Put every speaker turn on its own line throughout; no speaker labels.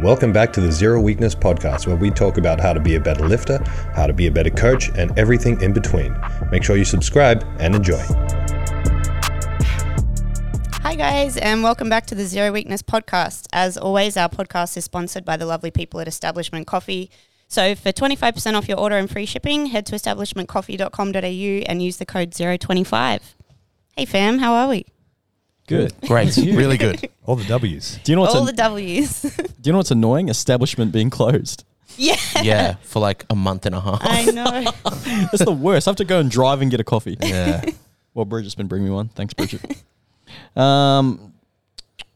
Welcome back to the Zero Weakness Podcast, where we talk about how to be a better lifter, how to be a better coach, and everything in between. Make sure you subscribe and enjoy.
Hi, guys, and welcome back to the Zero Weakness podcast. As always, our podcast is sponsored by the lovely people at Establishment Coffee. So, for 25% off your order and free shipping, head to establishmentcoffee.com.au and use the code 025. Hey, fam, how are we?
Good.
Great, really good.
All the W's.
Do you know what's
All
an-
the W's.
do you know what's annoying? Establishment being closed.
yeah,
Yeah, for like a month and a half.
I know.
That's the worst. I have to go and drive and get a coffee.
Yeah,
Well, Bridget's been bringing me one. Thanks, Bridget. um,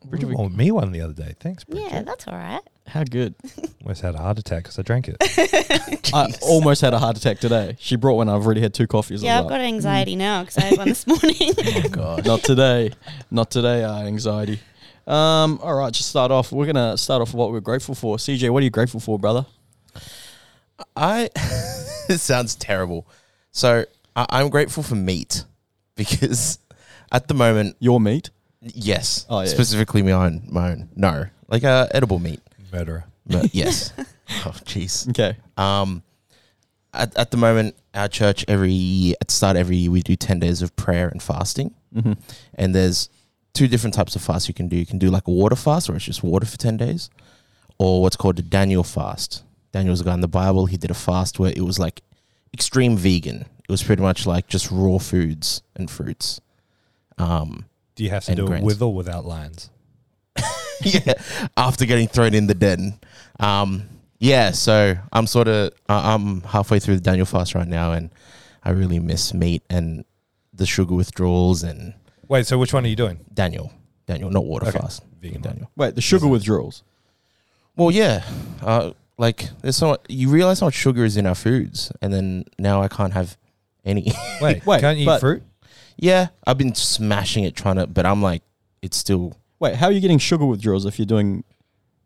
Bridget wanted me one the other day. Thanks, Bridget.
yeah, that's all right.
How good.
Almost had a heart attack because I drank it.
I almost had a heart attack today. She brought one. I've already had two coffees.
Yeah, I've got
like,
anxiety now because I had one this morning.
oh god.
Not today. Not today. Uh, anxiety. Um, all right, just start off. We're gonna start off with what we're grateful for. CJ, what are you grateful for, brother?
I. this sounds terrible. So I, I'm grateful for meat because at the moment,
Your meat.
yes,
Oh, yeah.
specifically my own, my own. No, like uh, edible meat.
Murderer.
But yes. oh jeez.
Okay.
Um, at, at the moment, our church every year, at the start of every year, we do 10 days of prayer and fasting.
Mm-hmm.
And there's two different types of fast you can do. You can do like a water fast, where it's just water for 10 days, or what's called a Daniel fast. Daniel's a guy in the Bible. He did a fast where it was like extreme vegan. It was pretty much like just raw foods and fruits. Um,
Do you have to do it with or without lines?
yeah, after getting thrown in the den. Um, yeah, so I'm sort of I'm halfway through the Daniel fast right now, and I really miss meat and the sugar withdrawals and
Wait, so which one are you doing?
Daniel. Daniel, not water
Okay,
fast.
vegan.
Daniel.
Wait, the sugar withdrawals.
Well, yeah, uh, like there's so much, you realize how much sugar is in our foods, and then now I can't have any.
Wait,
Wait,
can't you eat
but-
fruit?
yeah, I've been smashing it trying to, but I'm like, it's still
Wait, how are you getting sugar withdrawals if you're doing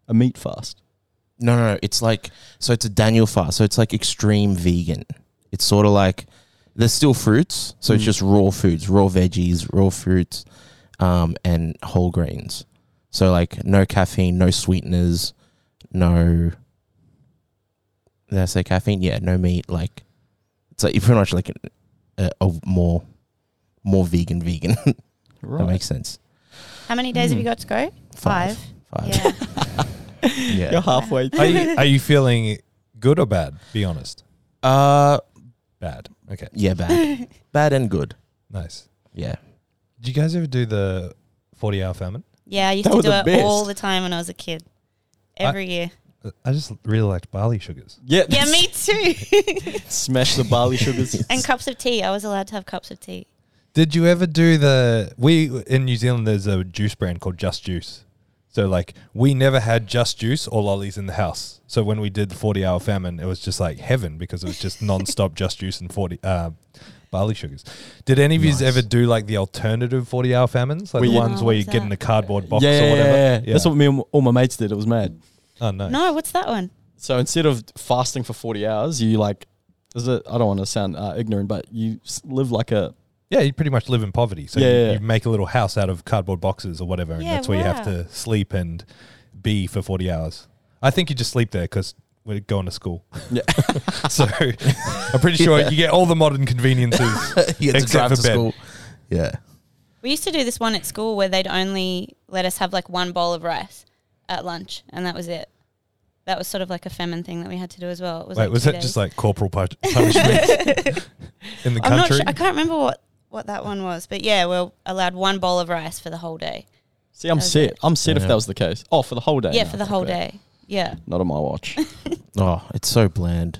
a meat fast?
No, no, no. It's like so. It's a Daniel fast. So it's like extreme vegan. It's sort of like there's still fruits. So it's
Mm.
just raw foods, raw veggies, raw fruits, um, and whole grains. So like no caffeine, no sweeteners, no. Did I say caffeine? Yeah, no meat. Like it's like you're pretty much like a, a more more vegan vegan.
Right.
that makes sense.
How many days have you got to go?
Five.
Five.
Five.
Yeah.
Yeah.
You're halfway.
Are you, are you feeling good or bad? Be honest.
Uh,
Bad. Okay.
yeah, bad, bad and good.
Nice.
Yeah.
Did you guys ever do the 40 hour famine?
Yeah, I used
That
to
was
do
the
it
best.
all the time when I was a kid. Every year.
I just really liked barley sugars.
Yeah.
Yeah, me too.
Smash the barley sugars.
and cups of tea. I was allowed to have cups of tea.
Did you ever do the we in New Zealand there's a juice brand called Just Juice. So like we never had Just Juice or lollies in the house. So when we did the 40 hour famine, it was just like heaven because it was just non-stop Just Juice and 40 uh, barley sugars. Did any of you ever do like the alternative 40 hour famines? Like
We
the
did.
ones
Oh,
where you
what's
get in a cardboard box
yeah,
or whatever? Yeah.
That's what me and all my mates did. It was mad.
Oh no.
No, what's that one?
So instead of fasting for 40 hours, you like, is it, I don't want to sound uh, ignorant, but you live like a,
Yeah, you pretty much live in poverty. So
Yeah,
you,
yeah.
you make a little house out of cardboard boxes or whatever, and
Yeah,
that's where you have to sleep and be for 40 hours. I think you just sleep there because we're going to school.
Yeah.
so I'm pretty sure you get all the modern conveniences.
you have to
Except
drive
for
to
bed.
school. Yeah.
We used to do this one at school where they'd only let us have like one bowl of rice at lunch, and that was it. That was sort of like a famine thing that we had to do as well. It was
Wait,
like
was
two
that just like corporal punishment in the
I'm not
country?
sure. I can't remember what what that one was, but yeah, we're allowed one bowl of rice for the whole day.
see, I'm
That
set.
it.
I'm set if that was the case. Oh, for the whole day.
yeah,
No,
for the whole
that.
day. Yeah,
Not on my watch.
Oh, it's so bland.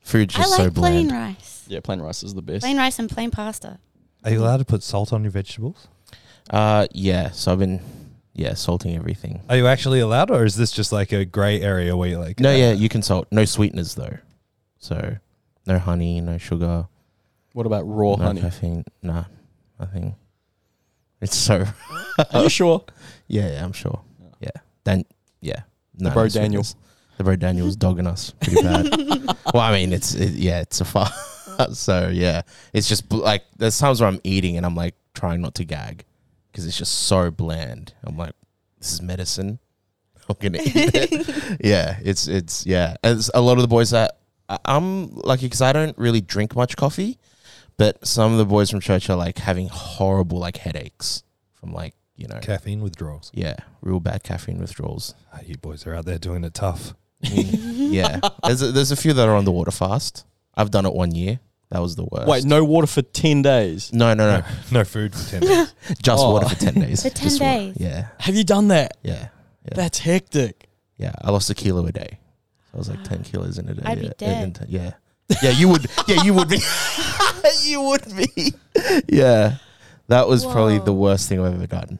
Food's
I
just
like
so
plain
bland.
rice,
yeah, plain rice is the best.
plain rice and plain pasta.
Are you allowed to put salt on your vegetables?
Uh, yeah. So I've been, yeah, salting everything.
Are you actually allowed, or is this just like a grey area where you're like,
No,
uh,
yeah, you can salt. No sweeteners though. So, no honey, no sugar,
What about raw
no
honey?
caffeine. Nah, I think It's so.
Are you sure?
Yeah, yeah, I'm sure. Yeah. Dan. Yeah. No,
bro
no
Daniel.
The bro Daniel's dogging us pretty bad. well, I mean, it's it, yeah, it's a far. so yeah, it's just bl- like there's times where I'm eating and I'm like trying not to gag because it's just so bland. I'm like, this is medicine. I'm gonna eat it. yeah, it's it's yeah. As a lot of the boys that I- I'm lucky because I don't really drink much coffee, but some of the boys from church are like having horrible like headaches from like you know
Caffeine withdrawals.
yeah real bad caffeine withdrawals.
Ah, you boys are out there doing it tough.
Yeah, there's a, there's a few that are on the water fast. I've done it one year. That was the worst.
Wait, no water for 10 days.
no, no, no,
No food for 10 days.
just
Oh.
water for ten days.
For 10
Just water.
days?
Yeah,
Have you done that?
yeah, yeah.
That's hectic.
Yeah, I lost a kilo a day. So I was like ten kilos in a day.
I'd be
yeah.
dead.
Ten- yeah, yeah, you would. Yeah, you would be. you would be. Yeah, that was probably
Whoa.
the worst thing I've ever done.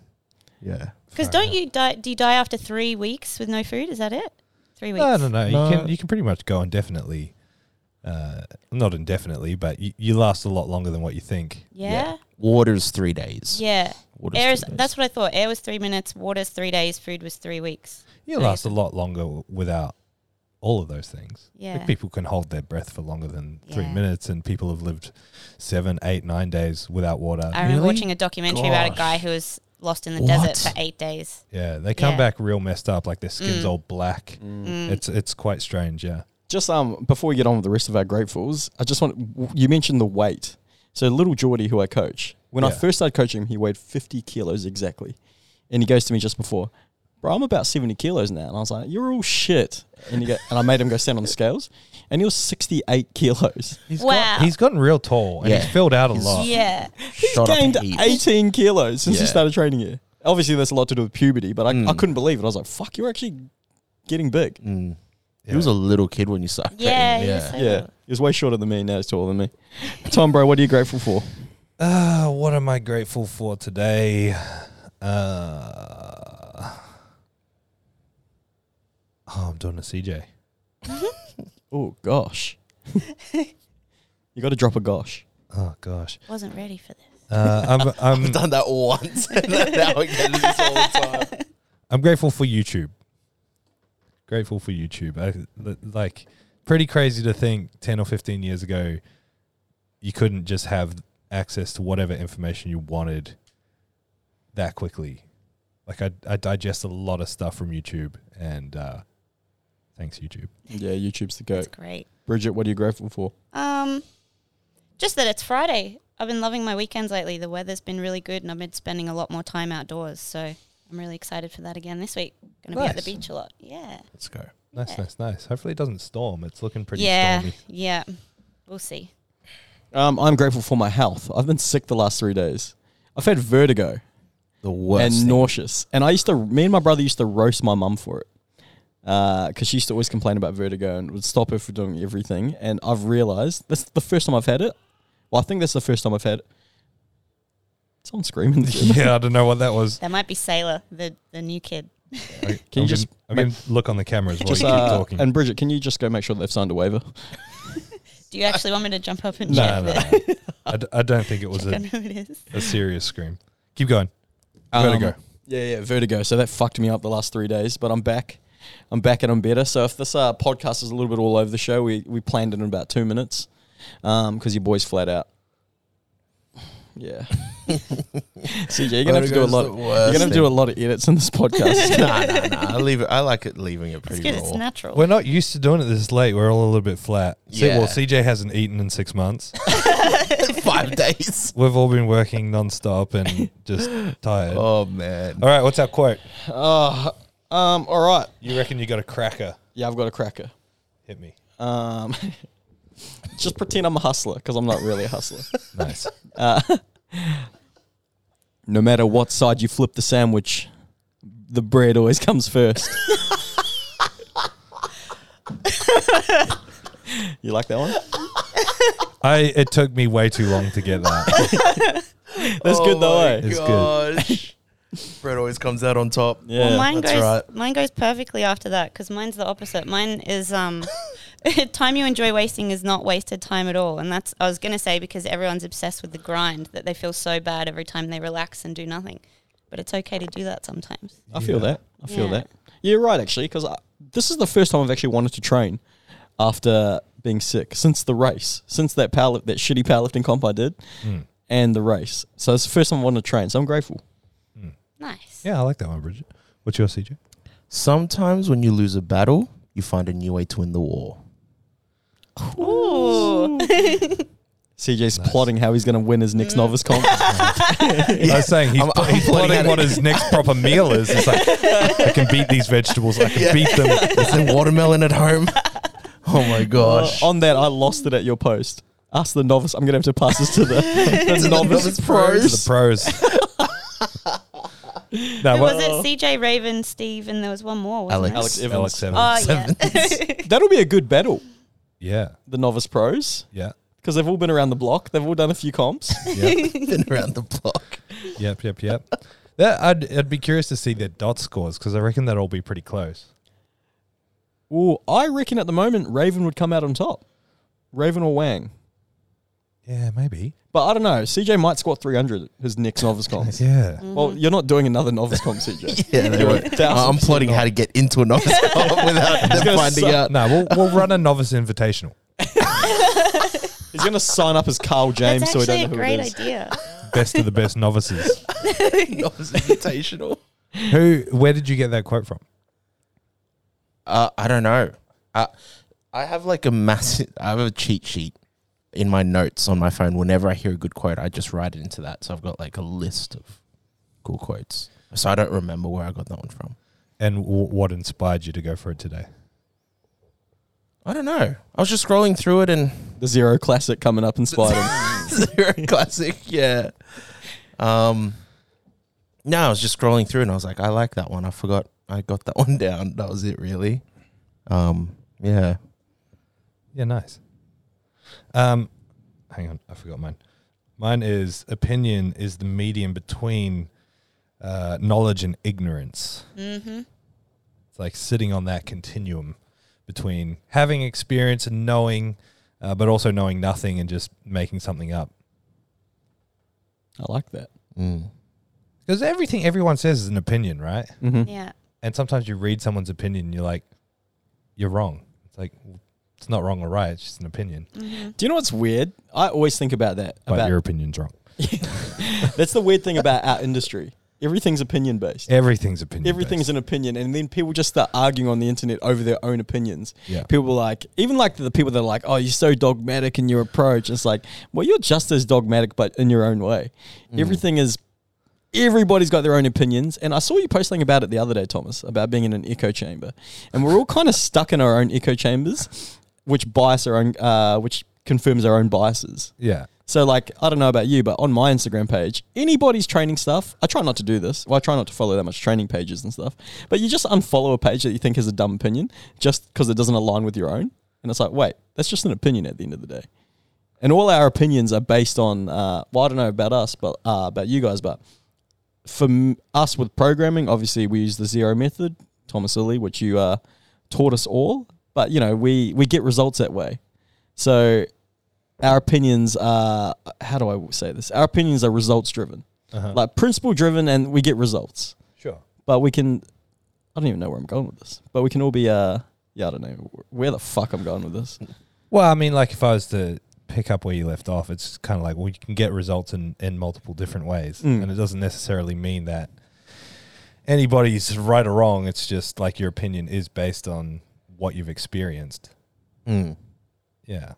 Yeah,
Because don't you die? Do you die after three weeks with no food? Is that it? Three weeks.
No, no, no.
No.
You can you can pretty much go indefinitely. Uh, not indefinitely, but you, you last a lot longer than what you think.
Yeah.
water's three days.
Yeah.
Water's
Air is,
three days.
that's what I thought. Air was three minutes. Water's three days. Food was three weeks.
You
No,
last a lot longer w- without all of those things.
Yeah.
Like people can hold their breath for longer than three minutes, and people have lived seven, eight, nine days without water.
I remember
Really?
watching a documentary about a guy who was lost in the
What?
desert for eight days.
yeah, they come
Yeah.
back real messed up, like their skin's
Mm.
all black.
Mm.
It's it's quite strange. Yeah.
Just um before we get on with the rest of our gratefuls, I just want you mentioned the weight. So little Geordie, who I coach, when I first started coaching him, he weighed fifty kilos exactly, and he goes to me just before, "Bro, I'm about seventy kilos now," and I was like, "You're all shit," and he go, and I made him go stand on the scales, and he was sixty-eight kilos.
He's
Wow.
got, he's gotten real tall and
Yeah.
he's filled out a
He's-
lot.
Yeah.
He's
Shot up
gained
heaps.
eighteen kilos since he
Yeah.
started training here. Obviously, that's a lot to do with puberty, but I, I
Mm.
couldn't believe it. I was like, "Fuck, you're actually getting big."
Mm.
Yeah.
He was a little kid when you started.
Yeah.
training.
he was
yeah.
so
Yeah,
little.
he was way shorter than me. Now he's taller than me. Tom, bro, what are you grateful for?
Uh, what am I grateful for today? Uh, oh, I'm doing a CJ.
Oh gosh, you got to drop a gosh.
Oh gosh.
Wasn't ready for this.
Uh, I'm
I've
I'm
done that once. and now I get this all the time.
I'm grateful for YouTube. Grateful for YouTube. I, like pretty crazy to think 10 or 15 years ago you couldn't just have access to whatever information you wanted that quickly. Like I I digest a lot of stuff from YouTube and uh thanks YouTube.
Yeah, YouTube's the goat.
That's great.
Bridget, what are you grateful for?
Um, just that it's Friday. I've been loving my weekends lately. The weather's been really good, and I've been spending a lot more time outdoors. So I'm really excited for that again this week. Going to be at the beach a lot. Yeah.
Let's go. Nice,
Yeah.
nice, nice. Hopefully it doesn't storm. It's looking pretty
yeah.
stormy.
Yeah. We'll see.
Um, I'm grateful for my health. I've been sick the last three days. I've had vertigo
The worst.
and
thing.
nauseous, and I used to. Me and my brother used to roast my mum for it because she used to always complain about vertigo and would stop her from doing everything. And I've realized that's the first time I've had it. Well, I think that's the first time I've had. it. Someone screaming.
yeah, I don't know what that was.
That might be Sailor, the, the new kid.
I,
Can you
I'm
just
gonna, I'm gonna look on the cameras while
Just,
you keep
uh,
talking.
and Bridget, can you just go make sure they've signed a waiver?
Do you actually want me to jump up and
no,
check
no,
that?
no. I, d- I don't think it was a,
on it is.
a serious scream. Keep going. Vertigo.
Um, yeah, yeah, vertigo. So that fucked me up the last three days, but I'm back. I'm back and I'm better. So if this uh, podcast is a little bit all over the show, we, we planned it in about two minutes because your boy's flat out. Yeah. CJ, you're gonna have to do a
Vertigo's
lot.
the
You're gonna have to do a lot of edits in this podcast.
nah, nah, nah. I leave it. I like it leaving it
It's
pretty
good. It's
raw.
natural.
We're not used to doing it this late. We're all a little bit flat. See,
Yeah.
well, CJ hasn't eaten in six months.
Five days.
We've all been working nonstop and just tired.
Oh man.
All right, what's our quote?
uh, um. All right.
You reckon you got a cracker?
Yeah, I've got a cracker.
Hit me.
Um, just pretend I'm a hustler because I'm not really a hustler.
Nice.
Uh, no matter what side you flip the sandwich, the bread always comes first. you like that one?
I it took me way too long to get that.
That's good though, eh?
It's good.
Gosh. Bread always comes out on top.
Yeah.
well, mine
that's
goes.
right.
Mine goes perfectly after that because mine's the opposite. Mine is um, time you enjoy wasting is not wasted time at all, and that's I was gonna say because everyone's obsessed with the grind that they feel so bad every time they relax and do nothing, but it's okay to do that sometimes.
I feel that. I feel
Yeah.
that. You're right, actually, because this is the first time I've actually wanted to train after being sick since the race, since that power that shitty powerlifting comp I did,
Mm.
and the race. So it's the first time I wanted to train. So I'm grateful.
Nice.
Yeah, I like that one, Bridget. What's your CJ?
Sometimes when you lose a battle, you find a new way to win the war.
Ooh.
CJ's
Nice.
plotting how he's going to win his next novice comp.
I was saying he's,
I'm-
pl-
I'm
he's
plotting
plotting
out-
what his next proper meal is. It's like I can beat these vegetables. I can beat them.
Is there watermelon at home? Oh my gosh.
Uh, on that, I lost it at your post. Ask the novice. I'm going to have to pass this to the, the novice,
novice
pros.
The pros. No,
Who
what,
was it? CJ Raven, Steve, and there was one more. Wasn't
Alex.
There?
Alex Evans.
Alex Evans.
Oh yeah.
That'll be a good battle,
yeah,
the novice pros,
yeah,
because they've all been around the block. They've all done a few comps.
yep,
Been around the block.
yep, yep, yep. That, I'd, I'd be curious to see their dot scores because I reckon that'll all be pretty close.
Ooh, I reckon at the moment Raven would come out on top. Raven or Wang.
Yeah, maybe.
But I don't know. CJ might squat 300 his next novice comp.
Yeah.
Well, you're not doing another novice comp, CJ.
Yeah, they
You're
won't.
a thousand
I'm plotting
percent
how to get into a novice comp without them finding
suck.
out.
No, we'll we'll run a novice invitational.
He's going to sign up as Carl James
That's
so we
actually
don't know who it
great idea.
Best of the best novices.
novice invitational.
Who? Where did you get that quote from?
Uh, I don't know. Uh, I have like a massive. I have a cheat sheet in my notes on my phone. Whenever I hear a good quote, I just write it into that. So I've got like a list of cool quotes. So I don't remember where I got that one from.
And w- what inspired you to go for it today?
I don't know. I was just scrolling through it and
The Zero Classic coming up inspired him.
Zero classic. Yeah. Um. No, I was just scrolling through and I was like, I like that one. I forgot I got that one down. That was it, really. Um. Yeah.
Yeah, nice. Um, hang on, I forgot mine. Mine is opinion is the medium between uh, knowledge and ignorance.
Mm-hmm.
It's like sitting on that continuum between having experience and knowing, uh, but also knowing nothing and just making something up.
I like that.
Mm.
Because everything everyone says is an opinion, right?
Mm-hmm.
Yeah.
And sometimes you read someone's opinion and you're like, you're wrong. It's like, it's not wrong or right. It's just an opinion.
Mm-hmm.
Do you know what's weird? I always think about that.
But
About
your opinion's wrong.
That's the weird thing about our industry. Everything's opinion based.
Everything's opinion.
Everything's
based.
an opinion, and then people just start arguing on the internet over their own opinions.
Yeah.
People are like, even like the people that are like, "Oh, you're so dogmatic in your approach." It's like, well, you're just as dogmatic, but in your own way. Everything is. Everybody's got their own opinions, and I saw you posting about it the other day, Thomas, about being in an echo chamber, and we're all kind of stuck in our own echo chambers, which bias our own, uh, which confirms our own biases.
Yeah.
So, like, I don't know about you, but on my Instagram page, anybody's training stuff, I try not to do this. Well, I try not to follow that much training pages and stuff. But you just unfollow a page that you think has a dumb opinion just because it doesn't align with your own. And it's like, wait, that's just an opinion at the end of the day. And all our opinions are based on, uh, well, I don't know about us, but uh, about you guys, but for m- us with programming, obviously we use the zero method, Thomas Lilly, which you uh, taught us all. But, you know, we, we get results that way. So our opinions are how do I say this? Our opinions are results driven,
Uh-huh.
like principle driven, and we get results.
Sure.
But we can, I don't even know where I'm going with this. But we can all be, uh, yeah, I don't know where the fuck I'm going with this.
Well, I mean, like if I was to pick up where you left off, it's kind of like well, you can get results in, in multiple different ways,
Mm.
and it doesn't necessarily mean that anybody's right or wrong. It's just like your opinion is based on what you've experienced.
Mm.
Yeah.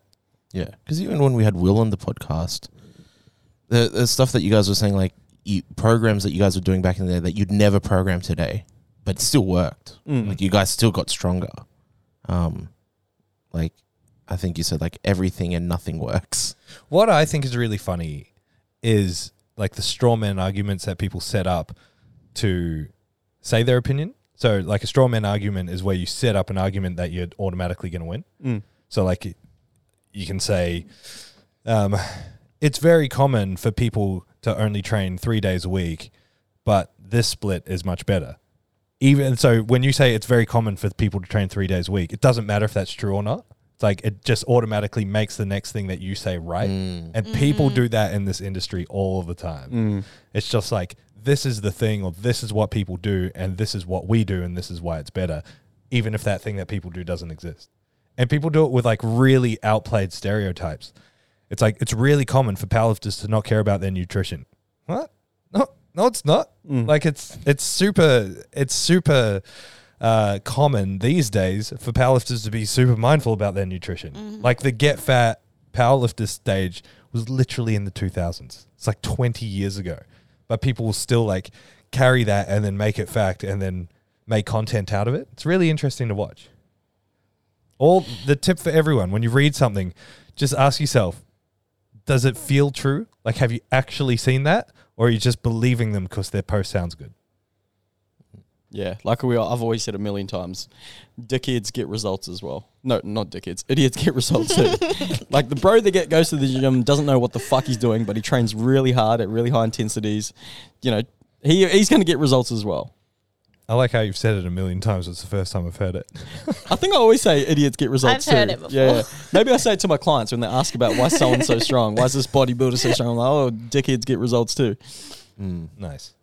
Yeah, because even when we had Will on the podcast, the the stuff that you guys were saying, like you, programs that you guys were doing back in the day that you'd never program today, but it still worked.
Mm.
Like you guys still got stronger. Um, like I think you said, like everything and nothing works.
What I think is really funny is like the straw man arguments that people set up to say their opinion. So, like a straw man argument is where you set up an argument that you're automatically going to win.
Mm.
So, like, you can say, um, it's very common for people to only train three days a week, but this split is much better. Even so, when you say it's very common for people to train three days a week, it doesn't matter if that's true or not. It's like it just automatically makes the next thing that you say right.
Mm.
And people do that in this industry all the time.
Mm.
It's just like this is the thing, or this is what people do, and this is what we do, and this is why it's better, even if that thing that people do doesn't exist. And people do it with like really outplayed stereotypes. It's like it's really common for powerlifters to not care about their nutrition. What? No, no, it's not.
Mm.
Like it's it's super it's super uh, common these days for powerlifters to be super mindful about their nutrition. Like the get fat powerlifter stage was literally in the 2000s. It's like 20 years ago, but people will still like carry that and then make it fact and then make content out of it. It's really interesting to watch. All the tip for everyone when you read something, just ask yourself, does it feel true? Like, have you actually seen that, or are you just believing them because their post sounds good?
Yeah, like we are, I've always said a million times, dickheads get results as well. No, not dickheads. Idiots get results too. like the bro that get, goes to the gym doesn't know what the fuck he's doing, but he trains really hard at really high intensities. You know, he he's going to get results as well.
I like how you've said it a million times. It's the first time I've heard it.
I think I always say idiots get results
I've heard
too.
it before.
Yeah, yeah. maybe I say it to my clients when they ask about why someone's so strong, why is this bodybuilder so strong? I'm like, oh, dickheads get results too.
Mm.
Nice.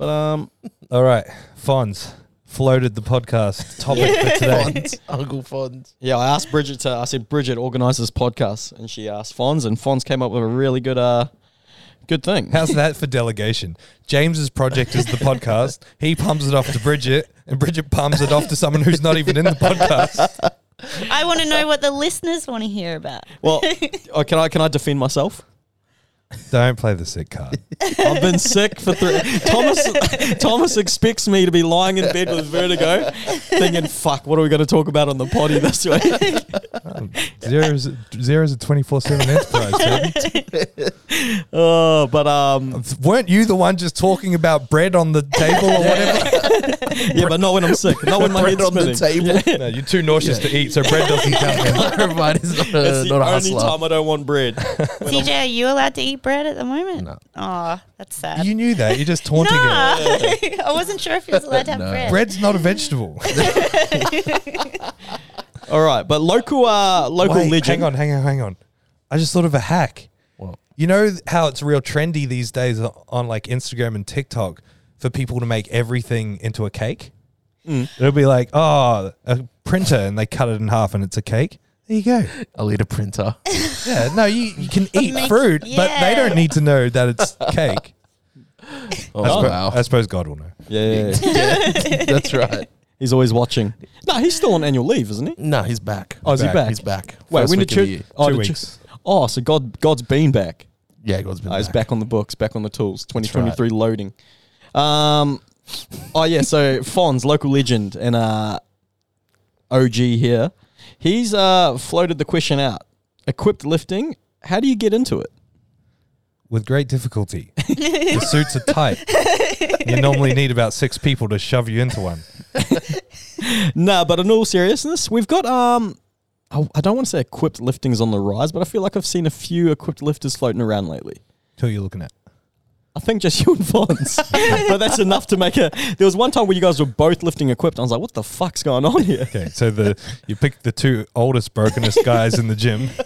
But um,
All right, Fonz floated the podcast topic for today.
Fonz, Uncle Fonz.
yeah, I asked Bridget to. I said, Bridget, organise this podcast, and she asked Fonz, and Fonz came up with a really good uh, good thing.
How's that for delegation? James's project is the podcast. He pumps it off to Bridget, and Bridget pumps it off to someone who's not even in the podcast.
I want to know what the listeners want to hear about.
Well, oh, can I can I defend myself?
Don't play the sick card.
I've been sick for three. Thomas Thomas expects me to be lying in bed with vertigo, thinking, "Fuck, what are we going to talk about on the potty this week?"
Um, Zero's is a twenty four seven enterprise. Baby.
oh, but um,
Weren't you the one just talking about bread on the table or whatever?
yeah, but not when I'm sick. Not when my
Bread
head's
on the
spinning.
table.
No, you're too nauseous to eat, so bread doesn't count. man.
Everybody's not a,
It's the
not a
only
hustler.
time I don't want bread.
CJ, are you allowed to eat bread at the moment?
No.
Oh, that's sad.
You knew that. You're just taunting
no,
it.
I wasn't sure if he was allowed to have
No.
bread.
Bread's not a vegetable.
All right, but local uh, local
Wait,
legend.
Hang on, hang on, hang on. I just thought of a hack.
Well,
You know how it's real trendy these days on like Instagram and TikTok for people to make everything into a cake? Mm. It'll be like, oh, a printer, and they cut it in half and it's a cake. There you go.
I'll eat a printer.
Yeah, no, you, you can eat
Make-
fruit, but they don't need to know that it's cake.
Oh,
I, suppo-
wow.
I suppose God will know.
Yeah, yeah, yeah.
That's right.
he's always watching. No, he's still on annual leave, isn't he?
No, he's back.
Oh, is he
Back.
back?
He's back.
Wait,
First
when did
of
you? Oh,
Two
did you-
weeks.
oh, so God, God's been back.
Yeah, God's been
he's
back.
back on the books, back on the tools. 2023 loading. Um, oh yeah, so Fonz, local legend and uh, OG here, he's uh floated the question out. Equipped lifting, how do you get into it?
With great difficulty. the suits are tight. You normally need about six people to shove you into one.
Nah, but in all seriousness, we've got um. I I don't want to say equipped lifting's on the rise, but I feel like I've seen a few equipped lifters floating around lately.
Who are you looking at?
I think just you and Fonz. but that's enough to make a. There was one time where you guys were both lifting equipped. I was like, what the fuck's going on here?
Okay, so the you picked the two oldest, brokenest guys in the gym.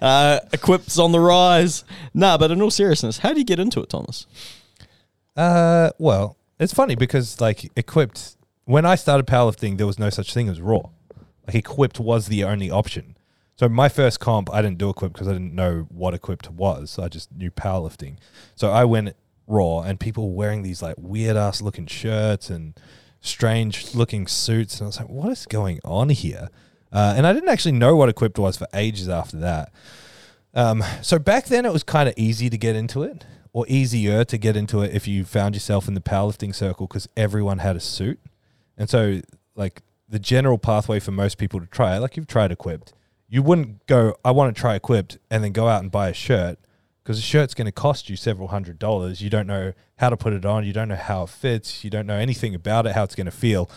Uh, equipped's on the rise. Nah, but in all seriousness, how do you get into it, Thomas?
Uh, well, it's funny because like equipped. When I started powerlifting, there was no such thing as raw. Like equipped was the only option. So my first comp, I didn't do equipped because I didn't know what equipped was. I just knew powerlifting. So I went raw, and people were wearing these like weird ass looking shirts and strange looking suits, and I was like, what is going on here? Uh, and I didn't actually know what equipped was for ages after that. Um, so back then it was kind of easy to get into it, or easier to get into it if you found yourself in the powerlifting circle because everyone had a suit, and so like the general pathway for most people to try it, like you've tried equipped, you wouldn't go, I want to try equipped, and then go out and buy a shirt because a shirt's going to cost you several hundred dollars. You don't know how to put it on, you don't know how it fits, you don't know anything about it, how it's going to feel.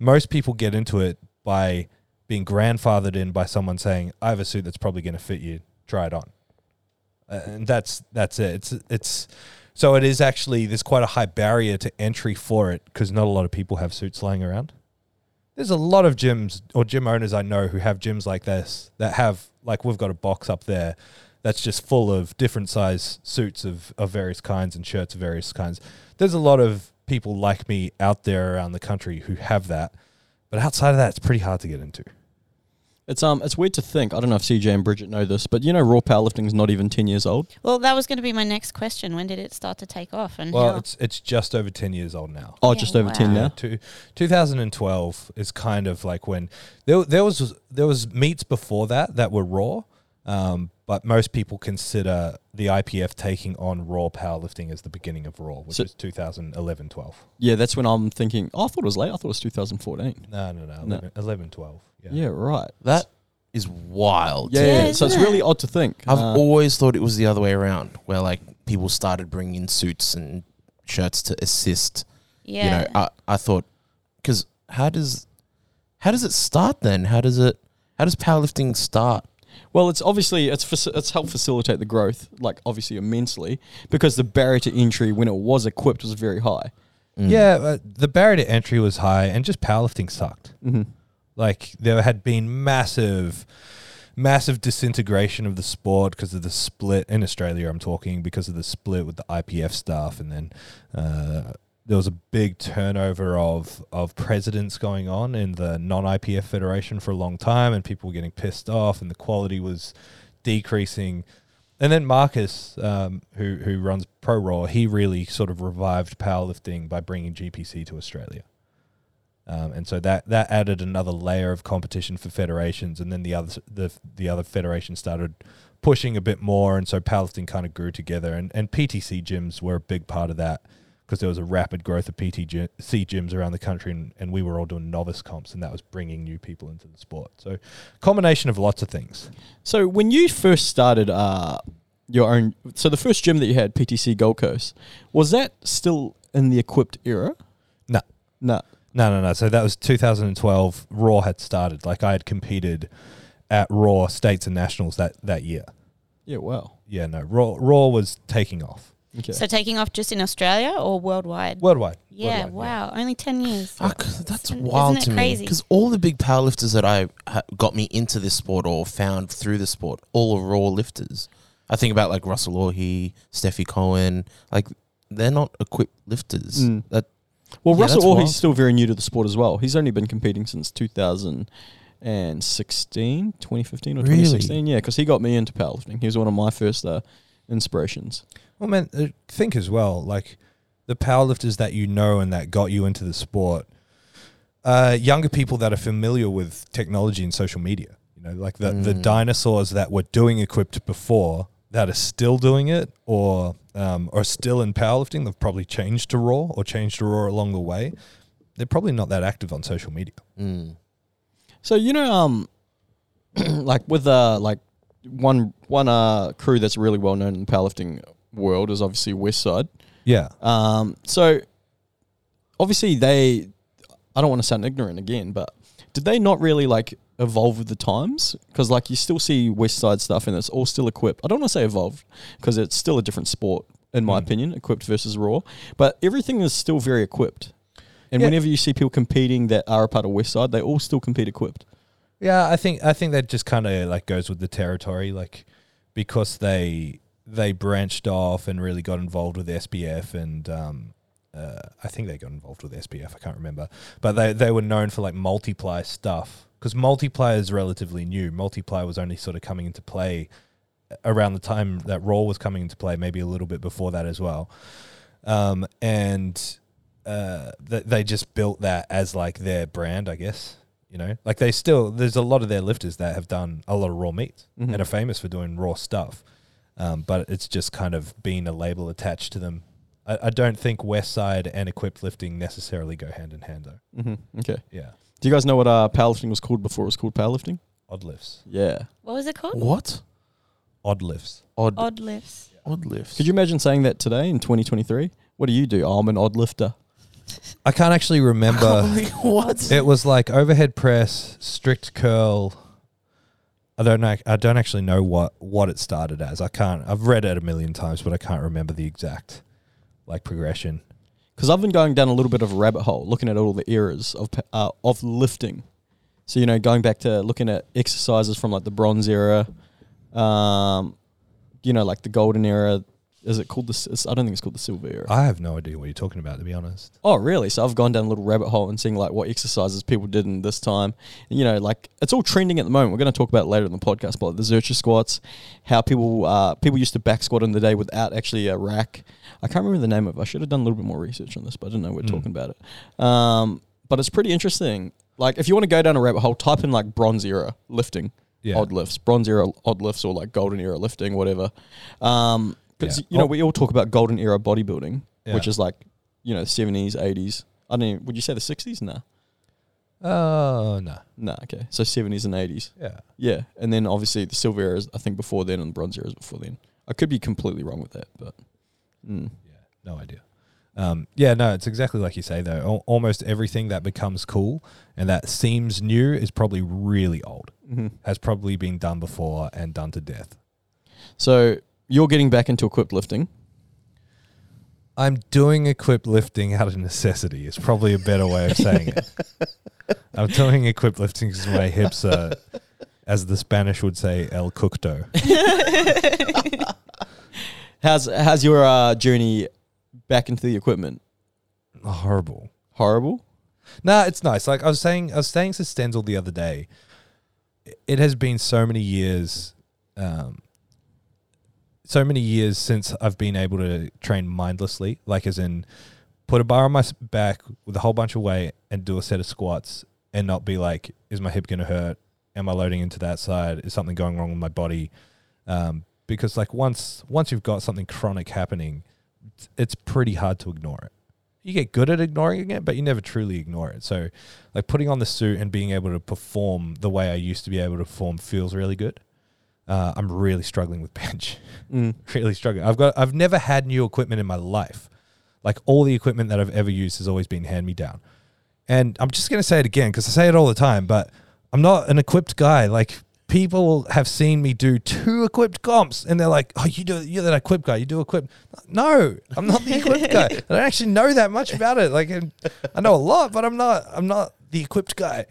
Most people get into it by being grandfathered in by someone saying, "I have a suit that's probably going to fit you. Try it on." And that's that's it. It's it's so it is actually there's quite a high barrier to entry for it because not a lot of people have suits lying around. There's a lot of gyms or gym owners I know who have gyms like this that have like we've got a box up there that's just full of different size suits of, of various kinds and shirts of various kinds. There's a lot of people like me out there around the country who have that. But outside of that, it's pretty hard to get into.
It's um, it's weird to think. I don't know if CJ and Bridget know this, but you know, raw powerlifting is not even ten years old.
Well, that was going to be my next question. When did it start to take off? And
Well,
how?
it's it's just over ten years old now.
Oh,
Yeah,
just over ten now.
Two, 2012 is kind of like when there there was there was meets before that that were raw, um, but most people consider the IPF taking on raw powerlifting as the beginning of raw, which
So-
is 2011 12.
Yeah, that's when I'm thinking. Oh, I thought it was late. I thought it was 2014.
No, no, no,
No.
11, 11 12. Yeah.
Yeah, right.
That is wild.
Yeah,
Yeah,
yeah. so it's
isn't
really odd to think.
I've
Uh,
always thought it was the other way around, where like people started bringing in suits and shirts to assist.
yeah.
You know, I I thought because how does how does it start then? How does it how does powerlifting start?
Well, it's obviously it's faci- it's helped facilitate the growth, like obviously immensely, because the barrier to entry when it was equipped was very high.
Mm.
Yeah, uh, the barrier to entry was high, and just powerlifting sucked.
Mm-hmm.
Like there had been massive, massive disintegration of the sport because of the split in Australia. I'm talking because of the split with the IPF stuff, and then uh, there was a big turnover of of presidents going on in the non IPF federation for a long time, and people were getting pissed off, and the quality was decreasing. And then Marcus, um, who who runs Pro Raw, he really sort of revived powerlifting by bringing GPC to Australia. Um, and so that that added another layer of competition for federations, and then the other the the other federations started pushing a bit more, and so powerlifting kind of grew together, and and PTC gyms were a big part of that because there was a rapid growth of PTC gyms around the country, and, and we were all doing novice comps, and that was bringing new people into the sport. So combination of lots of things.
So when you first started uh, your own, so the first gym that you had, PTC Gold Coast, was that still in the equipped era?
No.
No.
No, no, no. So that was 2012. Raw had started. Like I had competed at Raw states and nationals that that year.
Yeah. Wow.
Yeah, no. Raw Raw was taking off
Okay.
so taking off just in Australia or worldwide?
worldwide.
yeah.
Worldwide,
Wow. Only ten years.
Fuck, that's
Isn't-
wild
isn't it
to me.
crazy?
Because all the big powerlifters that I ha- got me into this sport or found through the sport, all are raw lifters. I think about like Russel Orhii, Stefi Cohen, like they're not equipped lifters.
Mm.
That
well,
Yeah,
Russell
that's
he's still very new to the sport as well. He's only been competing since 2016, 2015 or
Really?
2016. Yeah, because he got me into powerlifting. He was one of my first uh, inspirations.
Well, man, uh, think as well. Like the powerlifters that you know and that got you into the sport, uh, younger people that are familiar with technology and social media. You know, like the the
Mm.
dinosaurs that were doing equipped before that are still doing it or um, are still in powerlifting. They've probably changed to raw or changed to raw along the way. They're probably not that active on social media.
mm,
So you know, um, like with uh, like one one uh crew that's really well known in powerlifting world is obviously Westside.
Yeah.
Um, so obviously they, I don't want to sound ignorant again, but did they not really like evolve with the times? Because like you still see Westside stuff and it's all still equipped. I don't want to say evolved because it's still a different sport in my
Mm.
opinion, equipped versus raw. But everything is still very equipped. And
Yeah.
whenever you see people competing that are a part of Westside, they all still compete equipped.
Yeah, I think I think that just kind of like goes with the territory, like because they they branched off and really got involved with SPF, and um, uh, I think they got involved with SPF. I can't remember, but they they were known for like multiply stuff because multiply is relatively new. Multiply was only sort of coming into play around the time that Raw was coming into play, maybe a little bit before that as well, um, and uh, th- they just built that as like their brand, I guess. You know, like they still there's a lot of their lifters that have done a lot of raw meet
Mhm.
and are famous for doing raw stuff, um, but it's just kind of been a label attached to them. I, I don't think Westside and equipped lifting necessarily go hand in hand though.
Mm-hmm. Okay.
Yeah,
Do you guys know what uh, powerlifting was called before it was called powerlifting?
odd lifts,
Yeah.
What was it called?
what
odd lifts.
odd
Odd lifts.
odd lifts?
Could you imagine saying that today in 2023? What do you do? Oh, I'm an odd lifter.
I can't actually remember.
what?
It was like overhead press, strict curl. I don't know. I don't actually know what what it started as. I can't. I've read it a million times, but I can't remember the exact like progression.
Because I've been going down a little bit of a rabbit hole, looking at all the eras of uh, of lifting. So you know, going back to looking at exercises from like the Bronze era, um, you know, like the Golden era, Is it called the? I don't think it's called the Silver Era.
I have no idea what you're talking about, to be honest.
Oh, really? So I've gone down a little rabbit hole and seeing like what exercises people did in this time. You know, like it's all trending at the moment. We're going to talk about it later in the podcast, but like the Zercher squats, how people uh, people used to back squat in the day without actually a rack. I can't remember the name of it. I should have done a little bit more research on this, but I didn't know we're
Mm.
talking about it. Um, but it's pretty interesting. Like if you want to go down a rabbit hole, type in like Bronze Era lifting,
Yeah.
odd lifts, Bronze Era odd lifts, or like Golden Era lifting, whatever. Um, because
Yeah.
you know
Oh.
we all talk about Golden Era bodybuilding, which is like you know, seventies, eighties. I don't. Even, would you say the sixties? Nah,
Oh, no.
nah. Okay, so seventies and eighties.
Yeah.
Yeah, and then obviously the silver era is I think before then, and the bronze era is before then. I could be completely wrong with that, but mm.
Yeah. No idea. Um, yeah, no, it's exactly like you say, though. Al- almost everything that becomes cool and that seems new is probably really old,
hmm
has probably been done before and done to death.
so you're getting back into equipped lifting.
I'm doing equipped lifting out of necessity It's probably a better way of saying it. I'm doing equipped lifting because my hips are, as the Spanish would say, el cucto.
How's how's your uh, journey back into the equipment?
Horrible.
Horrible.
Nah, it's nice. Like I was saying, I was saying to Stenzel the other day. It has been so many years, um, so many years since I've been able to train mindlessly. Like as in, put a bar on my back with a whole bunch of weight and do a set of squats, and not be like, is my hip going to hurt? Am I loading into that side? Is something going wrong with my body? Um, because like once once you've got something chronic happening, it's- it's pretty hard to ignore it you get good at ignoring it, but you never truly ignore it. So, like putting on the suit and being able to perform the way I used to be able to perform feels really good. Uh, I'm really struggling with bench,
Mm.
really struggling. I've got, I've never had new equipment in my life. Like all the equipment that I've ever used has always been hand me down. And I'm just gonna say it again because I say it all the time, but I'm not an equipped guy. Like people have seen me do two equipped comps, and they're like, "Oh, you do, you're that equipped guy. You do equipped." No, I'm not the equipped guy. I don't actually know that much about it. Like, I know a lot, but I'm not. I'm not the equipped guy.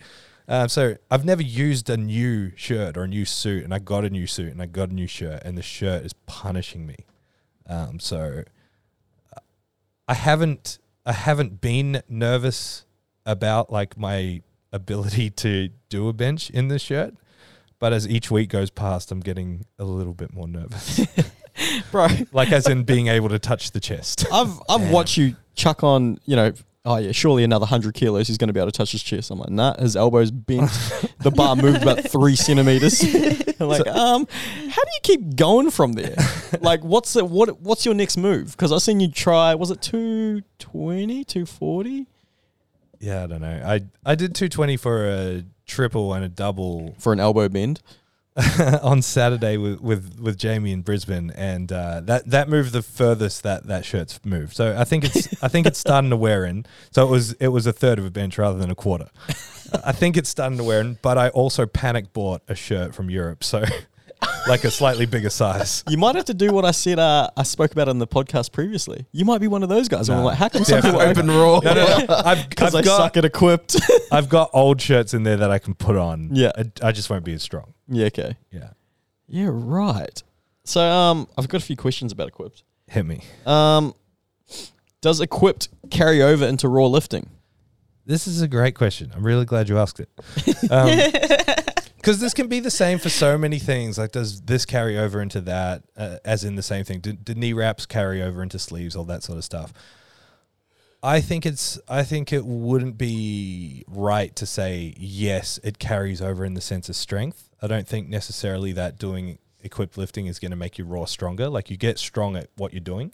Um, so I've never used a new shirt or a new suit, and I got a new suit and I got a new shirt, and the shirt is punishing me. Um, so I haven't I haven't been nervous about like my ability to do a bench in this shirt, but as each week goes past, I'm getting a little bit more nervous.
bro.
like as in being able to touch the chest.
I've I've watched you chuck on, you know, oh yeah, surely another hundred kilos he's going to be able to touch his chest. I'm like, nah, his elbows bent, the bar moved about three centimeters. I'm like, um, how do you keep going from there? like, what's the what? What's your next move? Because I seen you try. Was it 220, 240
Yeah, I don't know. I I did 220 for a triple and a double
for an elbow bend?
on Saturday with, with, with Jamie in Brisbane, and uh, that that moved the furthest that that shirt's moved. So I think it's I think it's starting to wear in. So it was it was a third of a bench rather than a quarter. I think it's starting to wear in, but I also panic bought a shirt from Europe, so like a slightly bigger size.
You might have to do what I said. Uh, I spoke about on the podcast previously. You might be one of those guys. I'm
Nah.
like, how come
Yeah,
people
Open raw.
No, no, no. I've, I've
I
got
suck at equipped.
I've got old shirts in there that I can put on.
Yeah.
I, I just won't be as strong.
yeah. Okay.
Yeah,
Yeah. Right. So um, I've got a few questions about equipped.
hit me.
Um, does equipped carry over into raw lifting?
This is a great question. I'm really glad you asked it. Because this can be the same for so many things. Like, does this carry over into that, uh, as in the same thing? Do, do knee wraps carry over into sleeves, all that sort of stuff? I think it's. I think it wouldn't be right to say yes. It carries over in the sense of strength. I don't think necessarily that doing equipped lifting is going to make you raw stronger. Like you get strong at what you're doing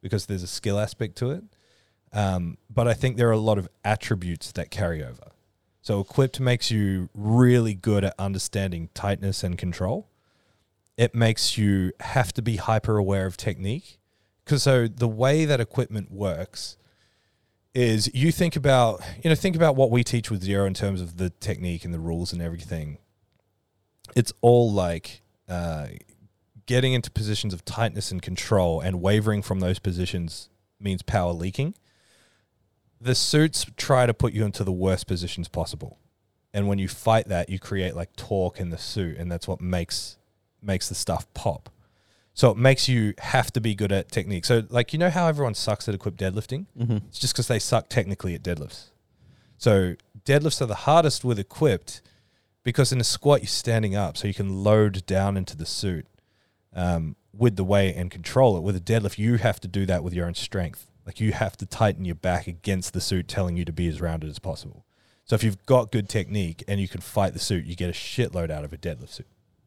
because there's a skill aspect to it. Um, but I think there are a lot of attributes that carry over. So equipped makes you really good at understanding tightness and control. It makes you have to be hyper aware of technique. Because so the way that equipment works is you think about you know think about what we teach with zero in terms of the technique and the rules and everything. It's all like uh, getting into positions of tightness and control, and wavering from those positions means power leaking the suits try to put you into the worst positions possible. And when you fight that, you create like torque in the suit, and that's what makes makes the stuff pop. So it makes you have to be good at technique. So like you know how everyone sucks at equipped deadlifting?
Mm-hmm.
It's just because they suck technically at deadlifts. So deadlifts are the hardest with equipped because in a squat you're standing up, so you can load down into the suit um, with the weight and control it. With a deadlift, you have to do that with your own strength. Like you have to tighten your back against the suit, telling you to be as rounded as possible. So if you've got good technique and you can fight the suit, you get a shitload out of a deadlift suit.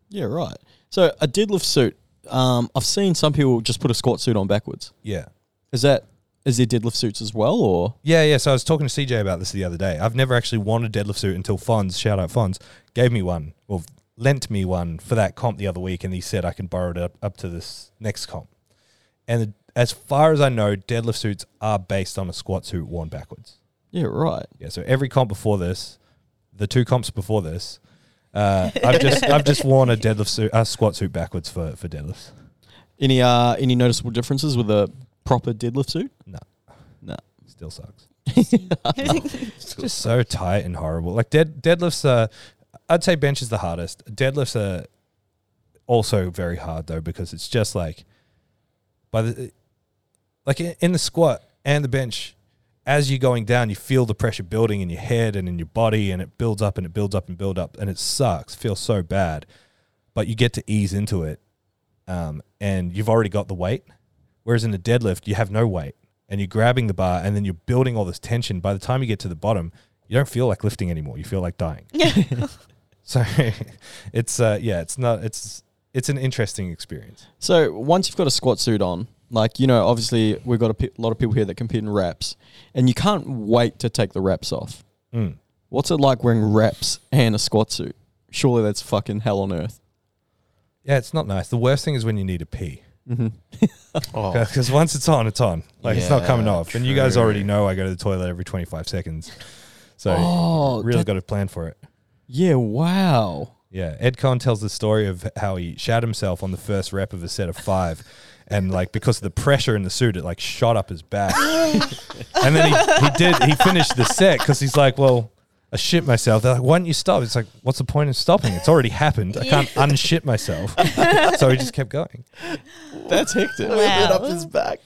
Yeah, right. So a deadlift suit. Um, I've seen some people just put a squat suit on backwards.
Yeah.
Is that is there deadlift suits as well, or
Yeah, yeah. So I was talking to CJ about this the other day. I've never actually worn a deadlift suit until Fonz, shout out Fonz, gave me one, or lent me one for that comp the other week, and he said I can borrow it up, up to this next comp. And as far as I know, deadlift suits are based on a squat suit worn backwards.
yeah, right?
Yeah, so every comp before this, the two comps before this, uh, I've just I've just worn a deadlift suit, a squat suit backwards for for deadlifts.
Any uh any noticeable differences with a proper deadlift suit?
No,
No.
still sucks. It's just so tight and horrible. Like dead deadlifts are, I'd say bench is the hardest. Deadlifts are also very hard though because it's just like by the like in in the squat and the bench, as you're going down, you feel the pressure building in your head and in your body, and it builds up and it builds up and build up, and it sucks. Feels so bad, but you get to ease into it, um, and you've already got the weight. Whereas in the deadlift, you have no weight and you're grabbing the bar and then you're building all this tension. By the time you get to the bottom, you don't feel like lifting anymore. You feel like dying. so it's uh yeah, it's not it's it's an interesting experience.
So once you've got a squat suit on, like you know, obviously we've got a pe- lot of people here that compete in reps, and you can't wait to take the reps off.
Mm.
What's it like wearing reps and a squat suit? Surely that's fucking hell on earth.
Yeah, it's not nice. The worst thing is when you need to pee.
Mm-hmm.
Oh,
Because once it's on, it's on. Like it's not coming
Yeah,
off. And you guys already know I go to the toilet every 25 seconds. So
Oh,
really got to plan for it.
Yeah, wow.
Yeah, Ed Coan tells the story of how he shat himself on the first rep of a set of five, and like because of the pressure in the suit, it like shot up his back. and then he, he did he finished the set because he's like, well, I shit myself. They're like, why don't you stop? It's like, what's the point of stopping? It's already happened. I can't unshit myself. so he just kept going.
That's hectic.
Wow.
up his back.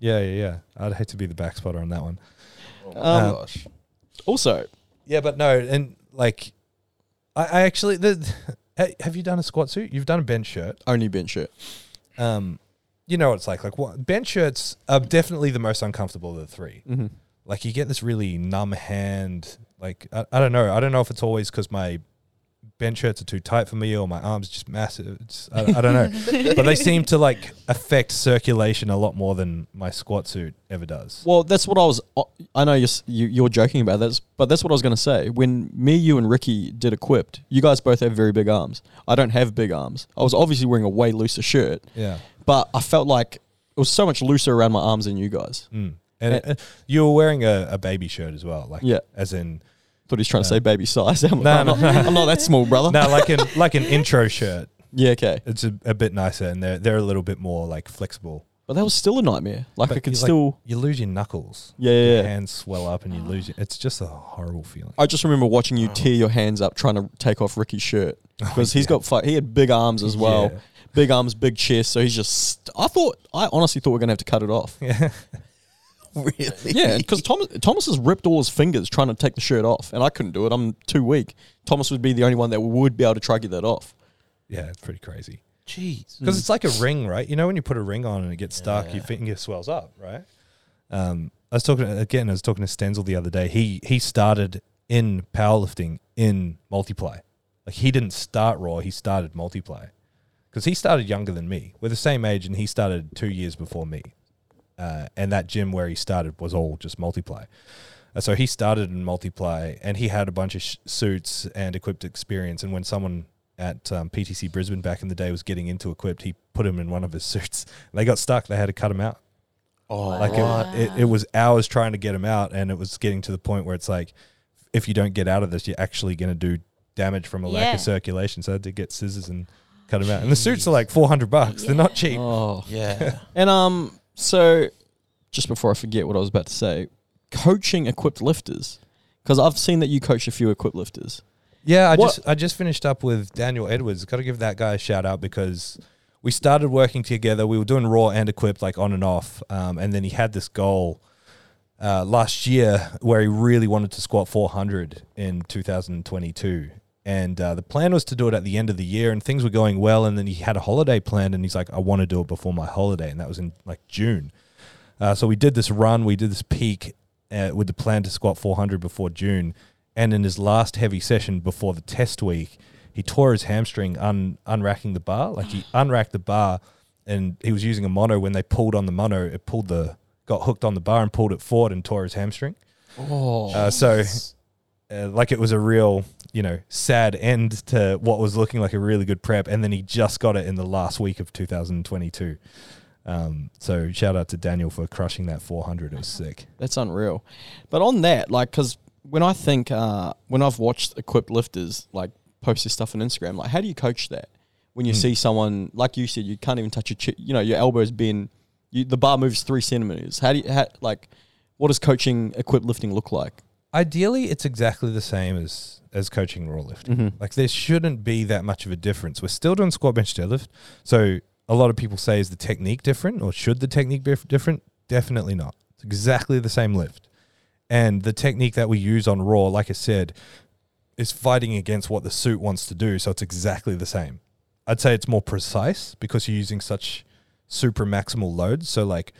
Yeah, yeah, yeah. I'd hate to be the back spotter on that one.
Oh my
Um,
gosh.
Also,
Yeah, but no, and like, I, I actually the. Have you done a squat suit? You've done a bench shirt.
only bench shirt.
um, you know what it's like. Like what, bench shirts are definitely the most uncomfortable of the three.
Mm-hmm.
Like you get this really numb hand. Like I, I don't know. I don't know if it's always because my bench shirts are too tight for me or my arms just massive. It's, I, I don't know. but they seem to like affect circulation a lot more than my squat suit ever does.
Well, that's what I was. uh, I know you're s- you, you're joking about this, but that's what I was going to say. When me, you, and Ricky did equipped, you guys both have very big arms. I don't have big arms. I was obviously wearing a way looser shirt,
Yeah.
but I felt like it was so much looser around my arms than you guys.
Mm. And uh, you were wearing a, a baby shirt as well. Like
Yeah.
as in
Thought he was trying to say baby size. I'm,
No,
I'm
no,
not, I'm not that small, brother.
no, like an like an intro shirt.
Yeah, okay.
It's a, a bit nicer and they're they're a little bit more like flexible.
But that was still a nightmare. Like
But
I could
you, like,
still.
you lose your knuckles.
Yeah, yeah,
Your
yeah.
hands swell up and you lose it. It's just a horrible feeling.
I just remember watching
Oh.
you tear your hands up trying to take off Ricky's shirt oh, because he's
yeah.
got fi- he had big arms as well,
Yeah.
big arms, big chest. So he's just. I thought I honestly thought we are gonna have to cut it off.
Yeah.
Really?
Yeah, because Thomas Thomas has ripped all his fingers trying to take the shirt off, and I couldn't do it. I'm too weak. Thomas would be the only one that would be able to try to get that off.
Yeah, it's pretty crazy.
Jeez.
Because it's like a ring, right? You know when you put a ring on and it gets stuck, your finger swells up, right? Um, I was talking again. I was talking to Stenzel the other day. He he started in powerlifting in multiply. Like he didn't start raw. He started multiply because he started younger than me. We're the same age, and he started two years before me. Uh, and that gym where he started was all just multiply. Uh, so he started in multiply, and he had a bunch of sh- suits and equipped experience. And when someone at um, PTC Brisbane back in the day was getting into equipped, he put him in one of his suits. They got stuck. They had to cut him out.
Oh,
Like
what?
it, it, it was hours trying to get him out, and it was getting to the point where it's like, if you don't get out of this, you're actually going to do damage from a lack of circulation. So I had to get scissors and cut him out. And the suits are like four hundred bucks. They're not cheap.
Oh,
yeah.
and um, so just before I forget what I was about to say, coaching equipped lifters because I've seen that you coach a few equipped lifters.
Yeah, I
What-
just I just finished up with Daniel Edwards. Got to give that guy a shout out because we started working together. We were doing raw and equipped, like on and off. Um, and then he had this goal uh, last year where he really wanted to squat 400 in 2022. And uh, the plan was to do it at the end of the year, and things were going well. And then he had a holiday planned, and he's like, "I want to do it before my holiday," and that was in like June. Uh, so we did this run, we did this peak uh, with the plan to squat 400 before June. And in his last heavy session before the test week, he tore his hamstring un- unracking the bar. Like he unracked the bar, and he was using a mono. When they pulled on the mono, it pulled the got hooked on the bar and pulled it forward and tore his hamstring.
Oh,
Uh, so, uh, like it was a real, you know, sad end to what was looking like a really good prep, and then he just got it in the last week of 2022. Um, so shout out to Daniel for crushing that 400. It was sick.
That's unreal. But on that, like, because when I think, uh, when I've watched equipped lifters, like, post this stuff on Instagram, like, how do you coach that? When you
Hmm.
see someone, like you said, you can't even touch your, chi- you know, your elbows bend, you, the bar moves three centimeters. How do you, how, like, what does coaching equipped lifting look like?
Ideally, it's exactly the same as as coaching raw lifting. Mm-hmm. Like there shouldn't be that much of a difference. We're still doing squat, bench, deadlift. So a lot of people say, is the technique different, or should the technique be different? Definitely not. It's exactly the same lift, and the technique that we use on raw, like I said, is fighting against what the suit wants to do. So it's exactly the same. I'd say it's more precise because you're using such super maximal loads. So like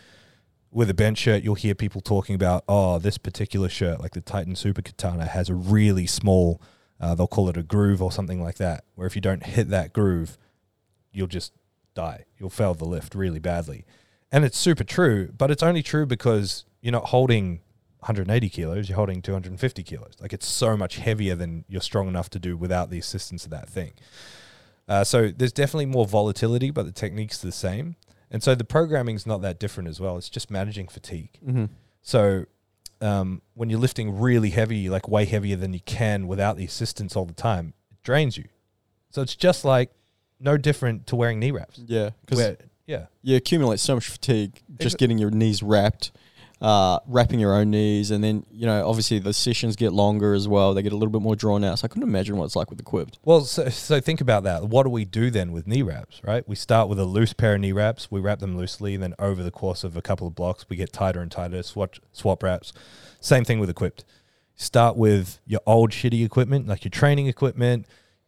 with a bench shirt, you'll hear people talking about, oh, this particular shirt, like the Titan Super Katana, has a really small, uh, they'll call it a groove or something like that, where if you don't hit that groove, you'll just die. You'll fail the lift really badly. And it's super true, but it's only true because you're not holding 180 kilos, you're holding 250 kilos. Like it's so much heavier than you're strong enough to do without the assistance of that thing. Uh, so there's definitely more volatility, but the technique's the same. And so the programming's not that different as well. It's just managing fatigue.
Mm-hmm.
So um, when you're lifting really heavy, like way heavier than you can without the assistance all the time, it drains you. So it's just like no different to wearing knee wraps.
Yeah, because
yeah,
you accumulate so much fatigue just
Exa-
getting your knees wrapped, uh, wrapping your own knees, and then you know obviously the sessions get longer as well. They get a little bit more drawn out. So I couldn't imagine what it's like with equipped.
Well, so, so think about that. What do we do then with knee wraps, right? We start with a loose pair of knee wraps. We wrap them loosely. And then over the course of a couple of blocks, we get tighter and tighter, swap, swap wraps. Same thing with equipped. Start with your old shitty equipment, like your training equipment.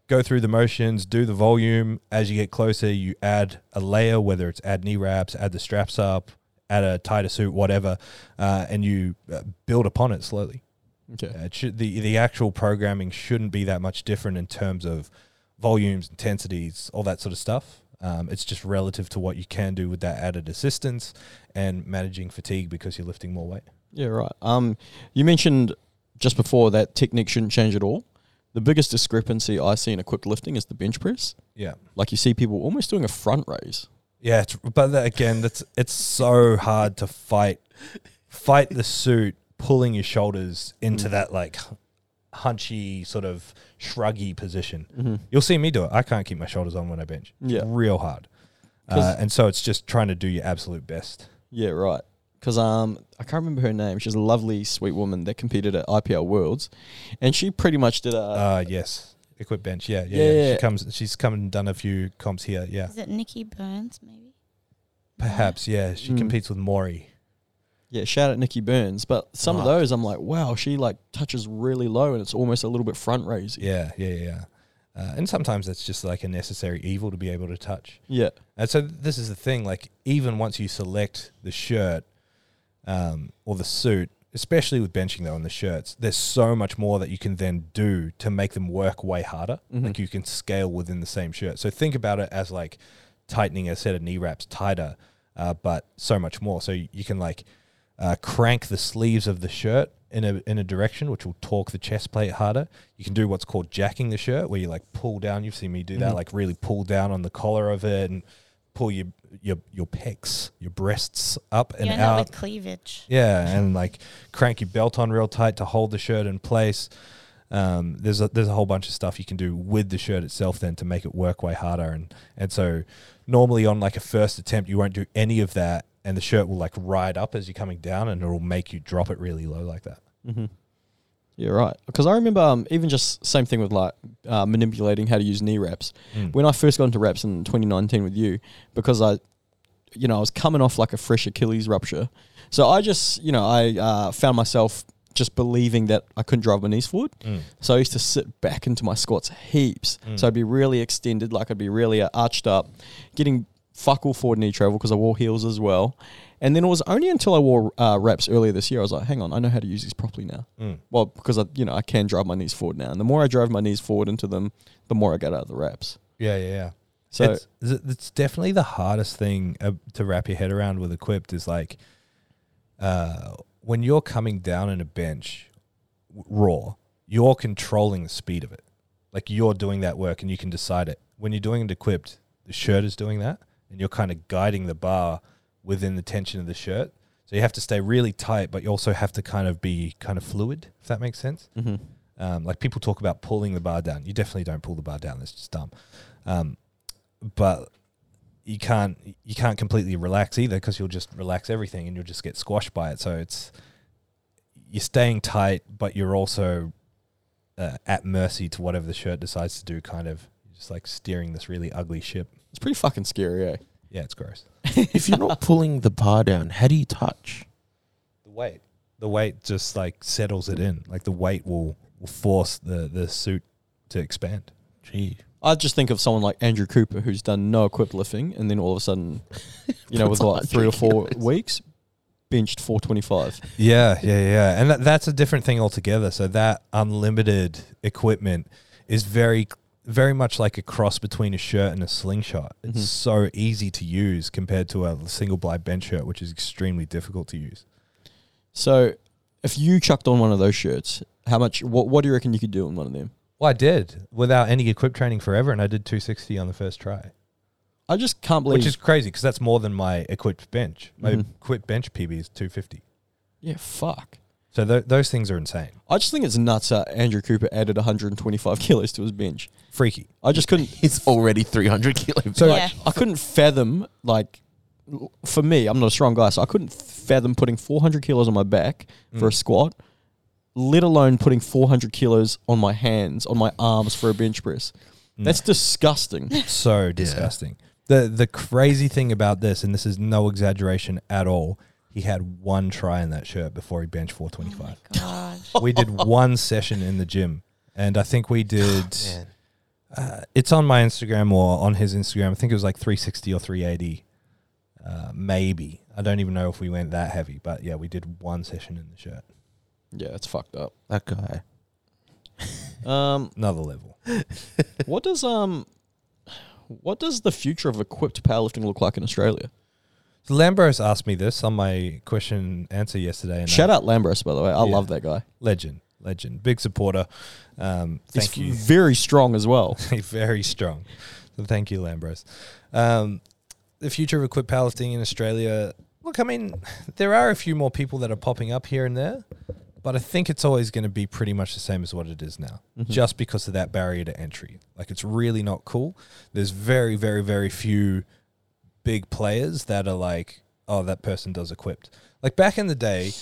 Go through the motions, do the volume. As you get closer, you add a layer, whether it's add knee wraps, add the straps up, add a tighter suit, whatever, uh, and you uh, build upon it slowly.
Okay.
Uh, It should, the the actual programming shouldn't be that much different in terms of volumes, intensities, all that sort of stuff. Um, it's just relative to what you can do with that added assistance and managing fatigue because you're lifting more weight.
Yeah, right. Um, you mentioned just before that technique shouldn't change at all. The biggest discrepancy I see in equipped lifting is the bench press.
Yeah,
Like you see people almost doing a front raise.
Yeah. It's, but that, again, that's it's so hard to fight fight the suit pulling your shoulders into that like hunchy sort of shruggy position.
Mm-hmm.
You'll see me do it. I can't keep my shoulders on when I bench.
Yeah.
real hard. Uh, and so it's just trying to do your absolute best.
Yeah, right. Because um, I can't remember her name. She's a lovely, sweet woman that competed at IPL Worlds, and she pretty much did a.
Uh, yes, equip bench. Yeah, yeah.
Yeah,
yeah.
yeah.
She comes. She's come and done a few comps here. Yeah,
Is it Nikki Burns, maybe?
perhaps. Yeah, she
Mm.
competes with Maury.
yeah, shout out Nikki Burns. But some of
Right.
those, I'm like, wow, she like touches really low, and it's almost a little bit front raising.
Yeah, yeah, yeah. yeah. Uh, and sometimes it's just like a necessary evil to be able to touch.
Yeah.
And so this is the thing. Like even once you select the shirt um, or the suit, especially with benching though, and the shirts, there's so much more that you can then do to make them work way harder.
Mhm.
Like you can scale within the same shirt. So think about it as like tightening a set of knee wraps tighter, uh, but so much more. So you can like uh, crank the sleeves of the shirt in a in a direction which will torque the chest plate harder. You can do what's called jacking the shirt, where you like pull down. You've seen me do that,
Mhm.
like really pull down on the collar of it and pull your your your pecs, your breasts up and
you end up
out.
with cleavage.
Yeah, and like crank your belt on real tight to hold the shirt in place. Um, there's a, there's a whole bunch of stuff you can do with the shirt itself then to make it work way harder and and so normally on like a first attempt you won't do any of that and the shirt will like ride up as you're coming down and it'll make you drop it really low like that.
Mm-hmm. Yeah, right. Because I remember um, even just same thing with like uh, manipulating how to use knee wraps.
Mm.
When I first got into wraps in 2019 with you, because I, you know, I was coming off like a fresh Achilles rupture, so I just, you know, I uh, found myself just believing that I couldn't drive my knees forward.
Mm.
So I used to sit back into my squats heaps.
Mm.
So I'd be really extended, like I'd be really uh, arched up, getting fuck all forward knee travel because I wore heels as well. And then it was only until I wore uh, wraps earlier this year I was like, hang on, I know how to use these properly now.
Mm.
Well, because I, you know, I can drive my knees forward now, and the more I drive my knees forward into them, the more I get out of the wraps.
Yeah, yeah, yeah.
So
it's, it's definitely the hardest thing uh, to wrap your head around with equipped is like uh, when you're coming down in a bench raw, you're controlling the speed of it. Like you're doing that work and you can decide it. When you're doing it equipped, the shirt is doing that and you're kind of guiding the bar within the tension of the shirt. So you have to stay really tight, but you also have to kind of be kind of fluid, if that makes sense.
mhm.
Um, like people talk about pulling the bar down. You definitely don't pull the bar down. That's just dumb. Um, but you can't you can't completely relax either because you'll just relax everything and you'll just get squashed by it. So it's you're staying tight, but you're also uh, at mercy to whatever the shirt decides to do. Kind of just like steering this really ugly ship.
it's pretty fucking scary, eh?
Yeah, it's gross.
if you're not pulling the bar down, how do you touch?
The weight, the weight just like settles it in. Like the weight will will force the the suit to expand.
Gee,
I just think of someone like Andrew Cooper who's done no equipped lifting, and then all of a sudden, you know, with like three or four
kilos.
weeks, benched 425.
Yeah, yeah, yeah. And that, that's a different thing altogether. So that unlimited equipment is very very much like a cross between a shirt and a slingshot. It's
Mhm.
so easy to use compared to a single blind bench shirt, which is extremely difficult to use.
So, if you chucked on one of those shirts, how much? What What do you reckon you could do in one of them?
Well, I did without any equip training forever, and I did 260 on the first try,
I just can't believe.
which is crazy because that's more than my equipped bench. My
Mhm.
equipped bench PB is 250.
yeah, fuck.
So th- those things are insane,
I just think it's nuts that Andrew Cooper added 125 kilos to his bench.
freaky.
I just couldn't.
it's already 300 kilos.
So
Yeah.
I couldn't fathom like. For me, I'm not a strong guy, so I couldn't fathom putting 400 kilos on my back for a
Mm.
squat, let alone putting 400 kilos on my hands, on my arms for a bench press.
Mm.
That's disgusting.
so disgusting. The the crazy thing about this, and this is no exaggeration at all, he had one try in that shirt before he benched 425.
God.
we did one session in the gym, and I think we did. Uh, it's on my Instagram or on his Instagram. I think it was like 360 or 380, uh, maybe. I don't even know if we went that heavy, but yeah, we did one session in the shirt.
yeah, it's fucked up.
That guy.
Um,
Another level.
what does um, what does the future of equipped powerlifting look like in Australia?
So Lambros asked me this on my question answer yesterday. And
Shout out Lambros, by the way. I
Yeah.
love that guy.
legend, legend, big supporter. Um, thank
He's
you.
very strong as well.
very strong. So thank you, Lambros. Um, the future of equipped powerlifting in Australia. Look, I mean, there are a few more people that are popping up here and there, but I think it's always going to be pretty much the same as what it is now,
Mhm.
just because of that barrier to entry. Like, it's really not cool. There's very, very, very few big players that are like, oh, that person does equipped. Like back in the day,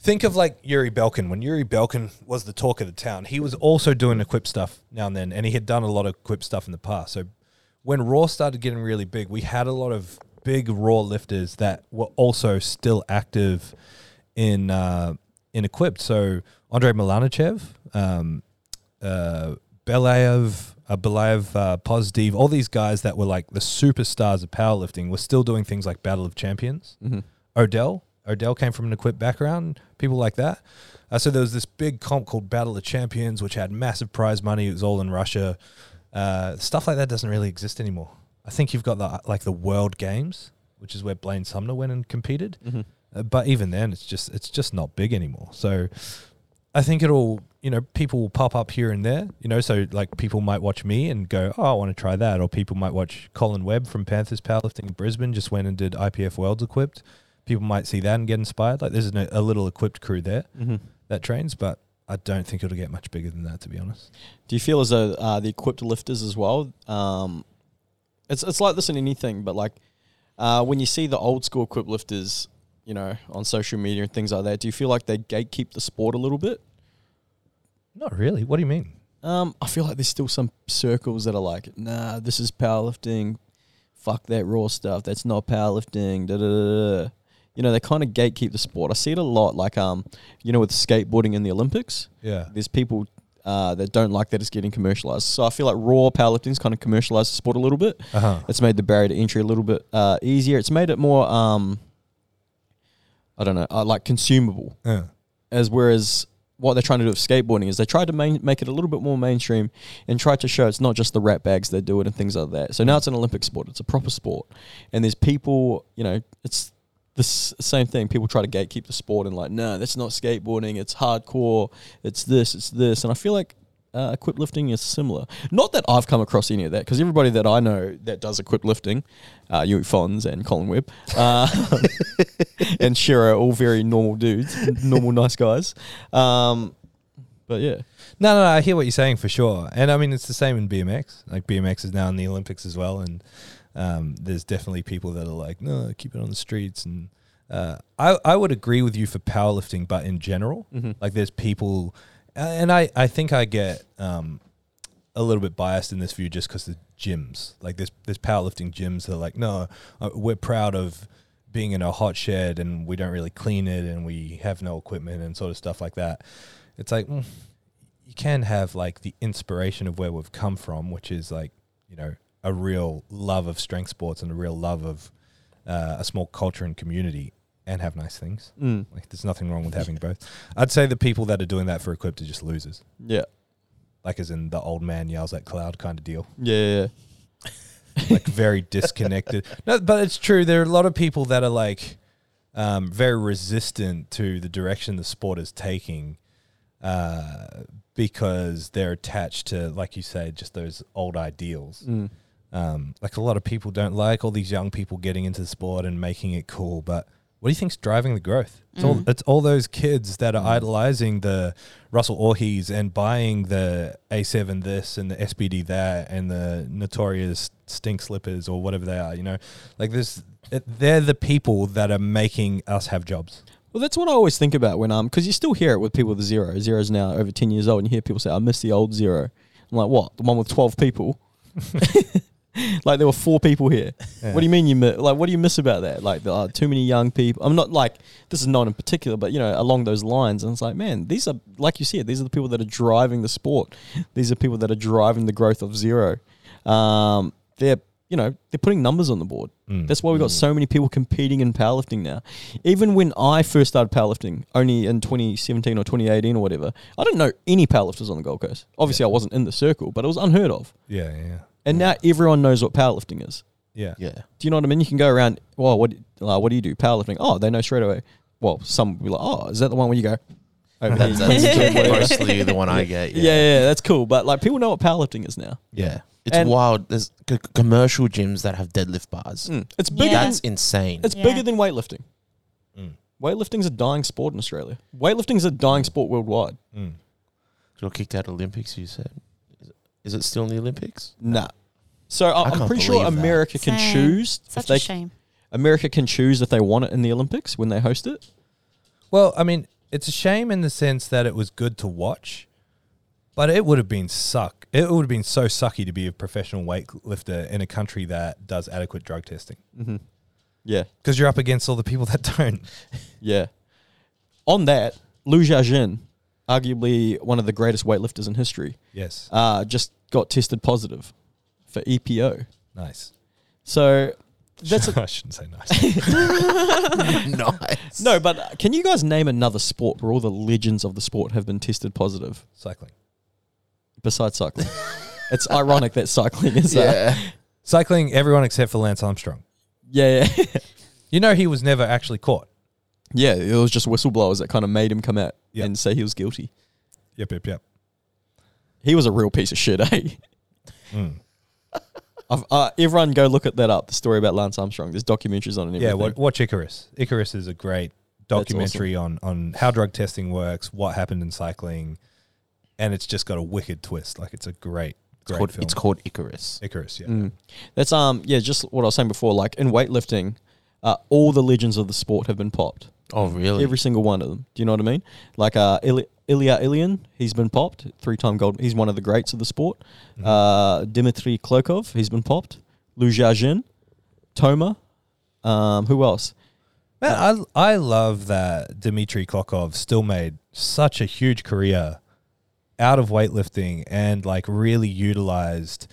think of like Yuri Belkin. When Yuri Belkin was the talk of the town, he was also doing equipped stuff now and then, and he had done a lot of equipped stuff in the past. So when Raw started getting really big, we had a lot of big Raw lifters that were also still active in uh, in equipped. So Andrei Malanichev, um, uh, Belayev, uh, Belayev, uh, Pozdiv, all these guys that were like the superstars of powerlifting were still doing things like Battle of Champions.
Mm-hmm.
Odell. Odell came from an equipped background, people like that. Uh, so there was this big comp called Battle of Champions, which had massive prize money. It was all in Russia. Uh, stuff like that doesn't really exist anymore. I think you've got the like the World Games, which is where Blaine Sumner went and competed.
Mm-hmm.
Uh, but even then, it's just it's just not big anymore. So I think it'll you know people will pop up here and there. You know, so like people might watch me and go, oh, I want to try that, or people might watch Colin Webb from Panthers Powerlifting in Brisbane just went and did IPF Worlds equipped. People might see that and get inspired. Like there's a, a little equipped crew there
Mm-hmm.
that trains, but I don't think it'll get much bigger than that, to be honest.
Do you feel as though uh, the equipped lifters as well? Um, it's it's like this in anything, but like uh, when you see the old school equipped lifters, you know, on social media and things like that, do you feel like they gatekeep the sport a little bit?
Not really. What do you mean?
Um, I feel like there's still some circles that are like, nah, this is powerlifting. Fuck that raw stuff. That's not powerlifting. Da da da. da. You know, they kind of gatekeep the sport. I see it a lot. Like, um, you know, with skateboarding in the Olympics,
Yeah.
there's people uh, that don't like that it's getting commercialized. So I feel like raw powerlifting's kind of commercialized the sport a little bit.
Uh huh.
It's made the barrier to entry a little bit uh, easier. It's made it more, um, I don't know, uh, like consumable.
Yeah.
As whereas what they're trying to do with skateboarding is they tried to main, make it a little bit more mainstream and try to show it's not just the rat bags that do it and things like that. So now it's an Olympic sport. It's a proper sport, and there's people. You know, it's the same thing. People try to gatekeep the sport and like, no, that's not skateboarding. It's hardcore. It's this. It's this. And I feel like. Uh, equipped lifting is similar. Not that I've come across any of that, because everybody that I know that does equipped lifting, uh, you Fons and Colin Webb, uh, and Shiro, all very normal dudes, normal nice guys. Um, but yeah,
No, no, no, I hear what you're saying for sure. And I mean, it's the same in BMX. Like BMX is now in the Olympics as well, and um, there's definitely people that are like, no, keep it on the streets. And uh, I, I would agree with you for powerlifting, but in general,
Mhm.
like there's people, and I, I think I get um, a little bit biased in this view just because the gyms, like there's there's powerlifting gyms that are like, no, uh, we're proud of being in a hot shed and we don't really clean it and we have no equipment and sort of stuff like that. It's like mm, you can have like the inspiration of where we've come from, which is like you know a real love of strength sports and a real love of uh, a small culture and community, and have nice things.
mm,
Like there's nothing wrong with having both. I'd say the people that are doing that for equipped are just losers,
yeah,
like as in the old man yells at cloud kind of deal.
yeah, yeah,
like very disconnected. No, but it's true. There are a lot of people that are like um, very resistant to the direction the sport is taking uh, because they're attached to, like you say, just those old ideals.
Mm.
Um, like a lot of people don't like all these young people getting into the sport and making it cool, but what do you think's driving the growth? It's all
Mm.
it's all those kids that are idolizing the Russel Orhiis and buying the A7 this and the SBD that and the notorious stink slippers or whatever they are. You know, like this, it, they're the people that are making us have jobs.
Well, that's what I always think about when um, because you still hear it with people with the zero. Zero's now over ten years old, and you hear people say, "I miss the old zero. I'm like, "What? The one with twelve people?" like there were four people here. What do you mean you miss? Like, what do you miss about that? Like, there are too many young people. I'm not like this is not in particular, but you know, along those lines. And it's like, man, these are like you said, these are the people that are driving the sport. These are people that are driving the growth of zero. Um, they're you know they're putting numbers on the board.
Mm.
That's why we've got so many people competing in powerlifting now. Even when I first started powerlifting, only in 2017 or 2018 or whatever, I didn't know any powerlifters on the Gold Coast. Obviously, I wasn't in the circle, but it was unheard of.
Yeah, yeah, yeah.
And now everyone knows what powerlifting is.
Yeah.
Yeah.
Do you know what I mean? You can go around. Well, what uh, what do you do? Powerlifting. Oh, they know straight away. Well, some will be like, oh, is that the one where you go? Over
That's,
here,
that's
you do
mostly the one I get.
yeah. yeah, that's cool. But like, people know what powerlifting is now.
Yeah. It's
And-
wild. There's c- commercial gyms that have deadlift bars.
Mm. It's bigger.
Yeah.
That's insane.
It's
Yeah.
bigger than weightlifting.
Mm.
Weightlifting's a dying sport in Australia. Weightlifting's a dying sport worldwide.
Mm.
Got kicked out of Olympics. You said, is it still in the Olympics?
Nah. So I,
I
I'm
can't
pretty sure
believe that.
America can
Same.
choose if
Such
they
a shame.
America can choose if they want it in the Olympics when they host it.
Well, I mean, it's a shame in the sense that it was good to watch, but it would have been suck. It would have been so sucky to be a professional weightlifter in a country that does adequate drug testing
Mm-hmm. Yeah,
because you're up against all the people that don't.
yeah. On that, Lu Xiaojun, arguably one of the greatest weightlifters in history,
Yes,
uh, just got tested positive for EPO.
nice.
So that's a,
I shouldn't say nice.
nice.
no. But uh, can you guys name another sport where all the legends of the sport have been tested positive
Cycling.
besides cycling? it's ironic that cycling is. Uh,
Yeah.
Cycling, everyone except for Lance Armstrong.
yeah, yeah.
You know, he was never actually caught.
Yeah, it was just whistleblowers that kind of made him come out
Yeah.
and say he was guilty.
Yep, yep, yep.
He was a real piece of shit, eh?
Mm.
I've, uh, everyone go look at that up, the story about Lance Armstrong. There's documentaries on it
Yeah, watch Icarus. Icarus is a great documentary on, on how drug testing works, what happened in cycling, and it's just got a wicked twist. Like, it's a great,
It's
great
called,
film.
it's called Icarus.
Icarus, yeah.
Mm. That's um yeah, just what I was saying before. Like in weightlifting, uh, all the legends of the sport have been popped.
Oh, really?
Every single one of them. Do you know what I mean? Like uh, Ili- Ilya Ilyin, he's been popped. Three time gold. He's one of the greats of the sport.
Mhm.
Uh, Dmitry Klokov, he's been popped. Lu Xiaojun, Toma. Um, who else?
Man, I I love that Dmitry Klokov still made such a huge career out of weightlifting and like really utilized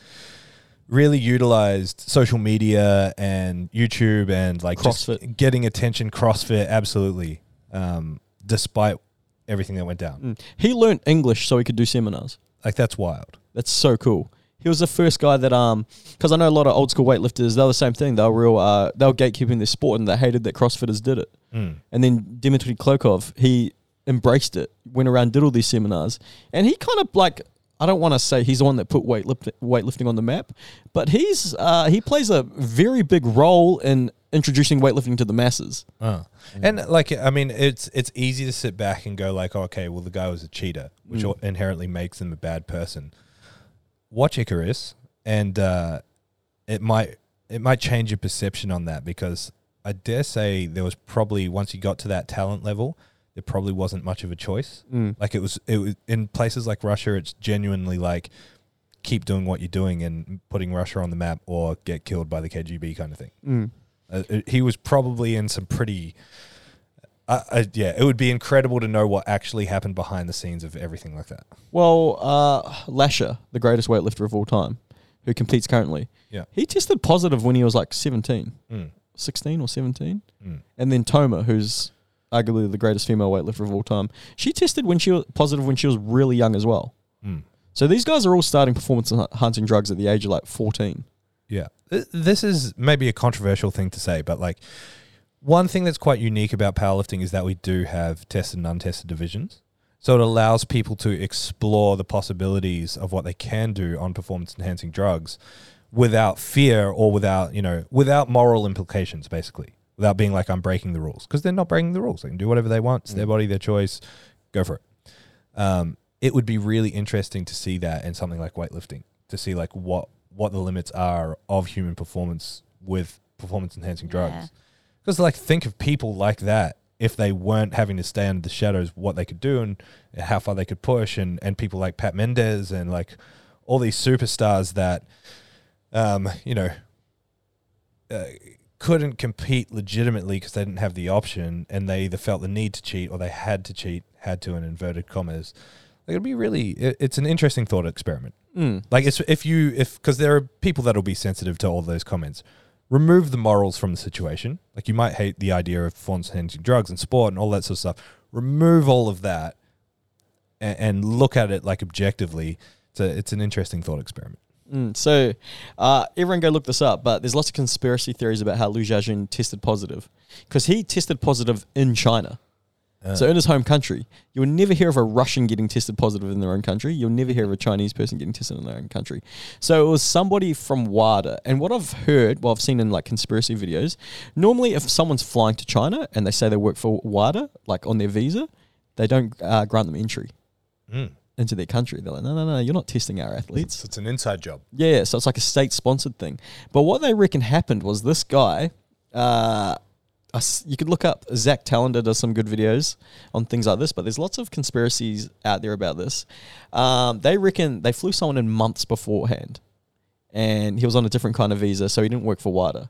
really utilized social media and YouTube and like just getting attention CrossFit absolutely um despite everything that went down.
Mm. He learned English so he could do seminars.
Like that's wild.
That's so cool. He was the first guy that um because I know a lot of old school weightlifters. They were the same thing. They were real. Uh, they were gatekeeping their sport and they hated that CrossFitters did it.
Mm.
And then Dmitry Klokov, he embraced it, went around, did all these seminars, and he kind of like I don't want to say he's the one that put weightlift, weightlifting on the map, but he's uh, he plays a very big role in introducing weightlifting to the masses.
Uh. And like I mean, it's it's easy to sit back and go like, oh, okay, well the guy was a cheater, which
Mm.
inherently makes him a bad person. Watch Icarus, and uh, it might it might change your perception on that because I dare say there was probably once you got to that talent level, there probably wasn't much of a choice.
Mm.
Like it was it was in places like Russia, it's genuinely like keep doing what you're doing and putting Russia on the map or get killed by the KGB kind of thing.
Mm.
Uh, it- he was probably in some pretty. Uh, uh, yeah, it would be incredible to know what actually happened behind the scenes of everything like that.
Well, uh, Lasha, the greatest weightlifter of all time, who competes currently,
Yeah.
he tested positive when he was like 17,
Mm,
16 or 17.
mm.
And then Toma, who's arguably the greatest female weightlifter of all time, she tested when she was positive when she was really young as well.
Mm.
So these guys are all starting performance enhancing drugs at the age of like 14.
Yeah. This is maybe a controversial thing to say, but like one thing that's quite unique about powerlifting is that we do have tested and untested divisions. So it allows people to explore the possibilities of what they can do on performance enhancing drugs without fear or without, you know, without moral implications, basically. Without being like, I'm breaking the rules. Because they're not breaking the rules. They can do whatever they want. It's their body, their choice. Go for it. Um, it would be really interesting to see that in something like weightlifting, to see like what what the limits are of human performance with performance enhancing drugs. Because like think of people like that if they weren't having to stay under the shadows, what they could do and how far they could push, and and people like Pat Mendes and like all these superstars that, um, you know, uh, couldn't compete legitimately because they didn't have the option, and they either felt the need to cheat or they had to cheat, had to in inverted commas. Like, it'd be really, it, it's an interesting thought experiment.
Mm.
Like it's if you if because there are people that'll be sensitive to all those comments. Remove the morals from the situation. Like you might hate the idea of performance enhancing drugs and sport and all that sort of stuff. Remove all of that and, and look at it like objectively. It's a, it's an interesting thought experiment.
Mm. So uh, everyone go look this up, but there's lots of conspiracy theories about how Lu Xiaojun tested positive because he tested positive in China.
Uh,
So in his home country, you will never hear of a Russian getting tested positive in their own country. You'll never hear of a Chinese person getting tested in their own country. So it was somebody from WADA. And what I've heard, well, I've seen in like conspiracy videos, normally if someone's flying to China and they say they work for WADA, like on their visa, they don't uh, grant them entry
mm.
Into their country. They're like, no, no, no, you're not testing our
it's,
athletes.
it's an inside job.
Yeah, so it's like a state sponsored thing. But what they reckon happened was this guy, uh, you could look up Zack Telander does some good videos on things like this, but there's lots of conspiracies out there about this. Um, they reckon they flew someone in months beforehand, and he was on a different kind of visa, so he didn't work for WADA.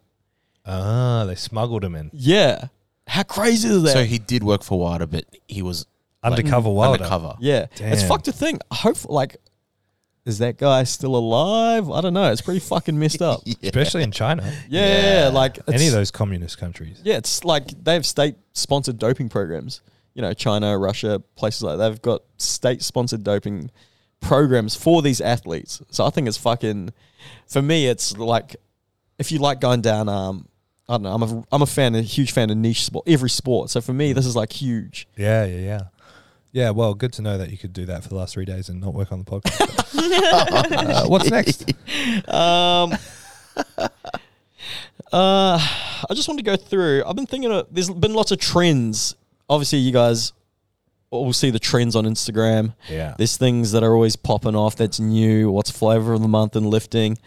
Ah, they smuggled him in
Yeah, how crazy is that?
So he did work for WADA, but he was like,
undercover WADA.
undercover.
yeah, it's
Damn.
fucked to think. Hope like, is that guy still alive? I don't know. It's pretty fucking messed up.
Yeah.
especially in China.
Yeah,
Yeah.
like
Any of those communist countries.
Yeah, it's like they have state sponsored doping programs. You know, China, Russia, places like that. They've got state sponsored doping programs for these athletes. So I think it's fucking for me it's like if you like going down um I don't know, I'm a I'm a fan, a huge fan of niche sport, every sport. So for me this is like huge.
Yeah, yeah, yeah. Yeah, well, good to know that you could do that for the last three days and not work on the podcast. uh, what's next?
Um Uh, I just want to go through. I've been thinking of. There's been lots of trends. Obviously, you guys will see the trends on Instagram.
Yeah.
There's things that are always popping off that's new. What's flavor of the month and lifting?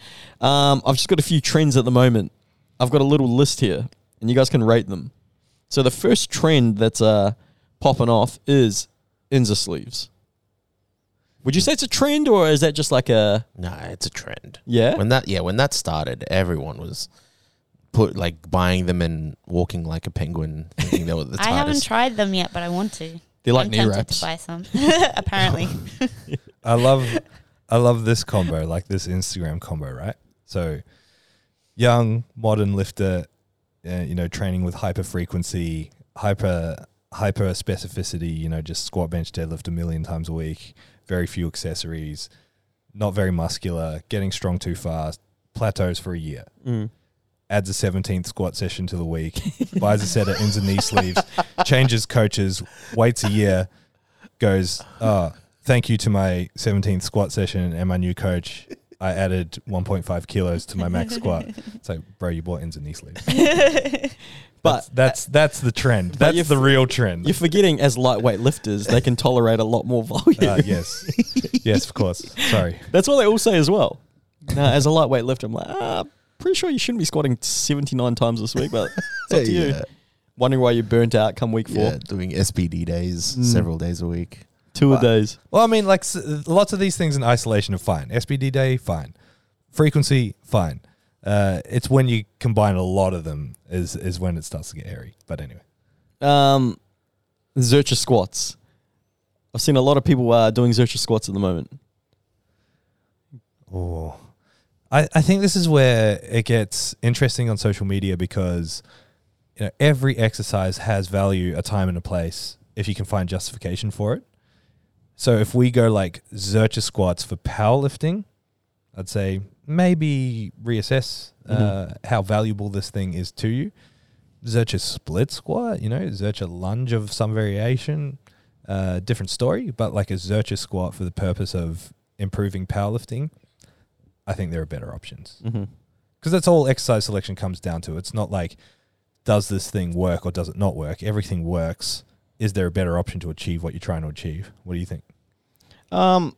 Um, I've just got a few trends at the moment. I've got a little list here, and you guys can rate them. So the first trend that's uh, popping off is Inzer sleeves. Would you say it's a trend or is that just like a
Nah, it's a trend.
yeah?
When that yeah, when that started, everyone was put like buying them and walking like a penguin, thinking they were the
I haven't
tightest.
tried them yet, but I want to.
They're like
I'm
knee
tempted
wraps.
to buy some. Apparently.
I love I love this combo, like this Instagram combo, right? So young, modern lifter, uh, you know, training with hyper frequency, hyper hyper specificity, you know, just squat bench deadlift a million times a week, very few accessories, not very muscular, getting strong too fast, plateaus for a year.
Mm.
Adds a 17th squat session to the week, buys a set of Inzer knee sleeves, changes coaches, waits a year, goes, oh, thank you to my 17th squat session and my new coach. I added 1.5 kilos to my max squat. It's like, bro, you bought Inzer knee sleeves.
But
That's that's the trend. That's
you're
the real trend.
you're forgetting as lightweight lifters, they can tolerate a lot more volume.
Uh, yes, yes, of course. Sorry.
That's what they all say as well. Now, as a lightweight lifter, I'm like, ah, pretty sure you shouldn't be squatting 79 times this week, but it's up to you. Wondering why you're burnt out come week four.
yeah, doing SBD days
Mm.
several days a week.
Two
Wow.
of days.
Well, I mean, like lots of these things in isolation are fine. SBD day, fine. Frequency, fine. Uh, it's when you combine a lot of them is is when it starts to get hairy. But anyway,
Um, Zercher squats. I've seen a lot of people uh, doing Zercher squats at the moment.
oh, I I think this is where it gets interesting on social media because you know every exercise has value, a time and a place. If you can find justification for it. So if we go like Zercher squats for powerlifting, I'd say maybe reassess uh, how valuable this thing is to you. Zercher split squat, you know, Zercher lunge of some variation, uh, different story, but like a Zercher squat for the purpose of improving powerlifting, I think there are better options.
Mm-hmm.
Because that's all exercise selection comes down to. It's not like, does this thing work or does it not work? Everything works. Is there a better option to achieve what you're trying to achieve? What do you think?
Um,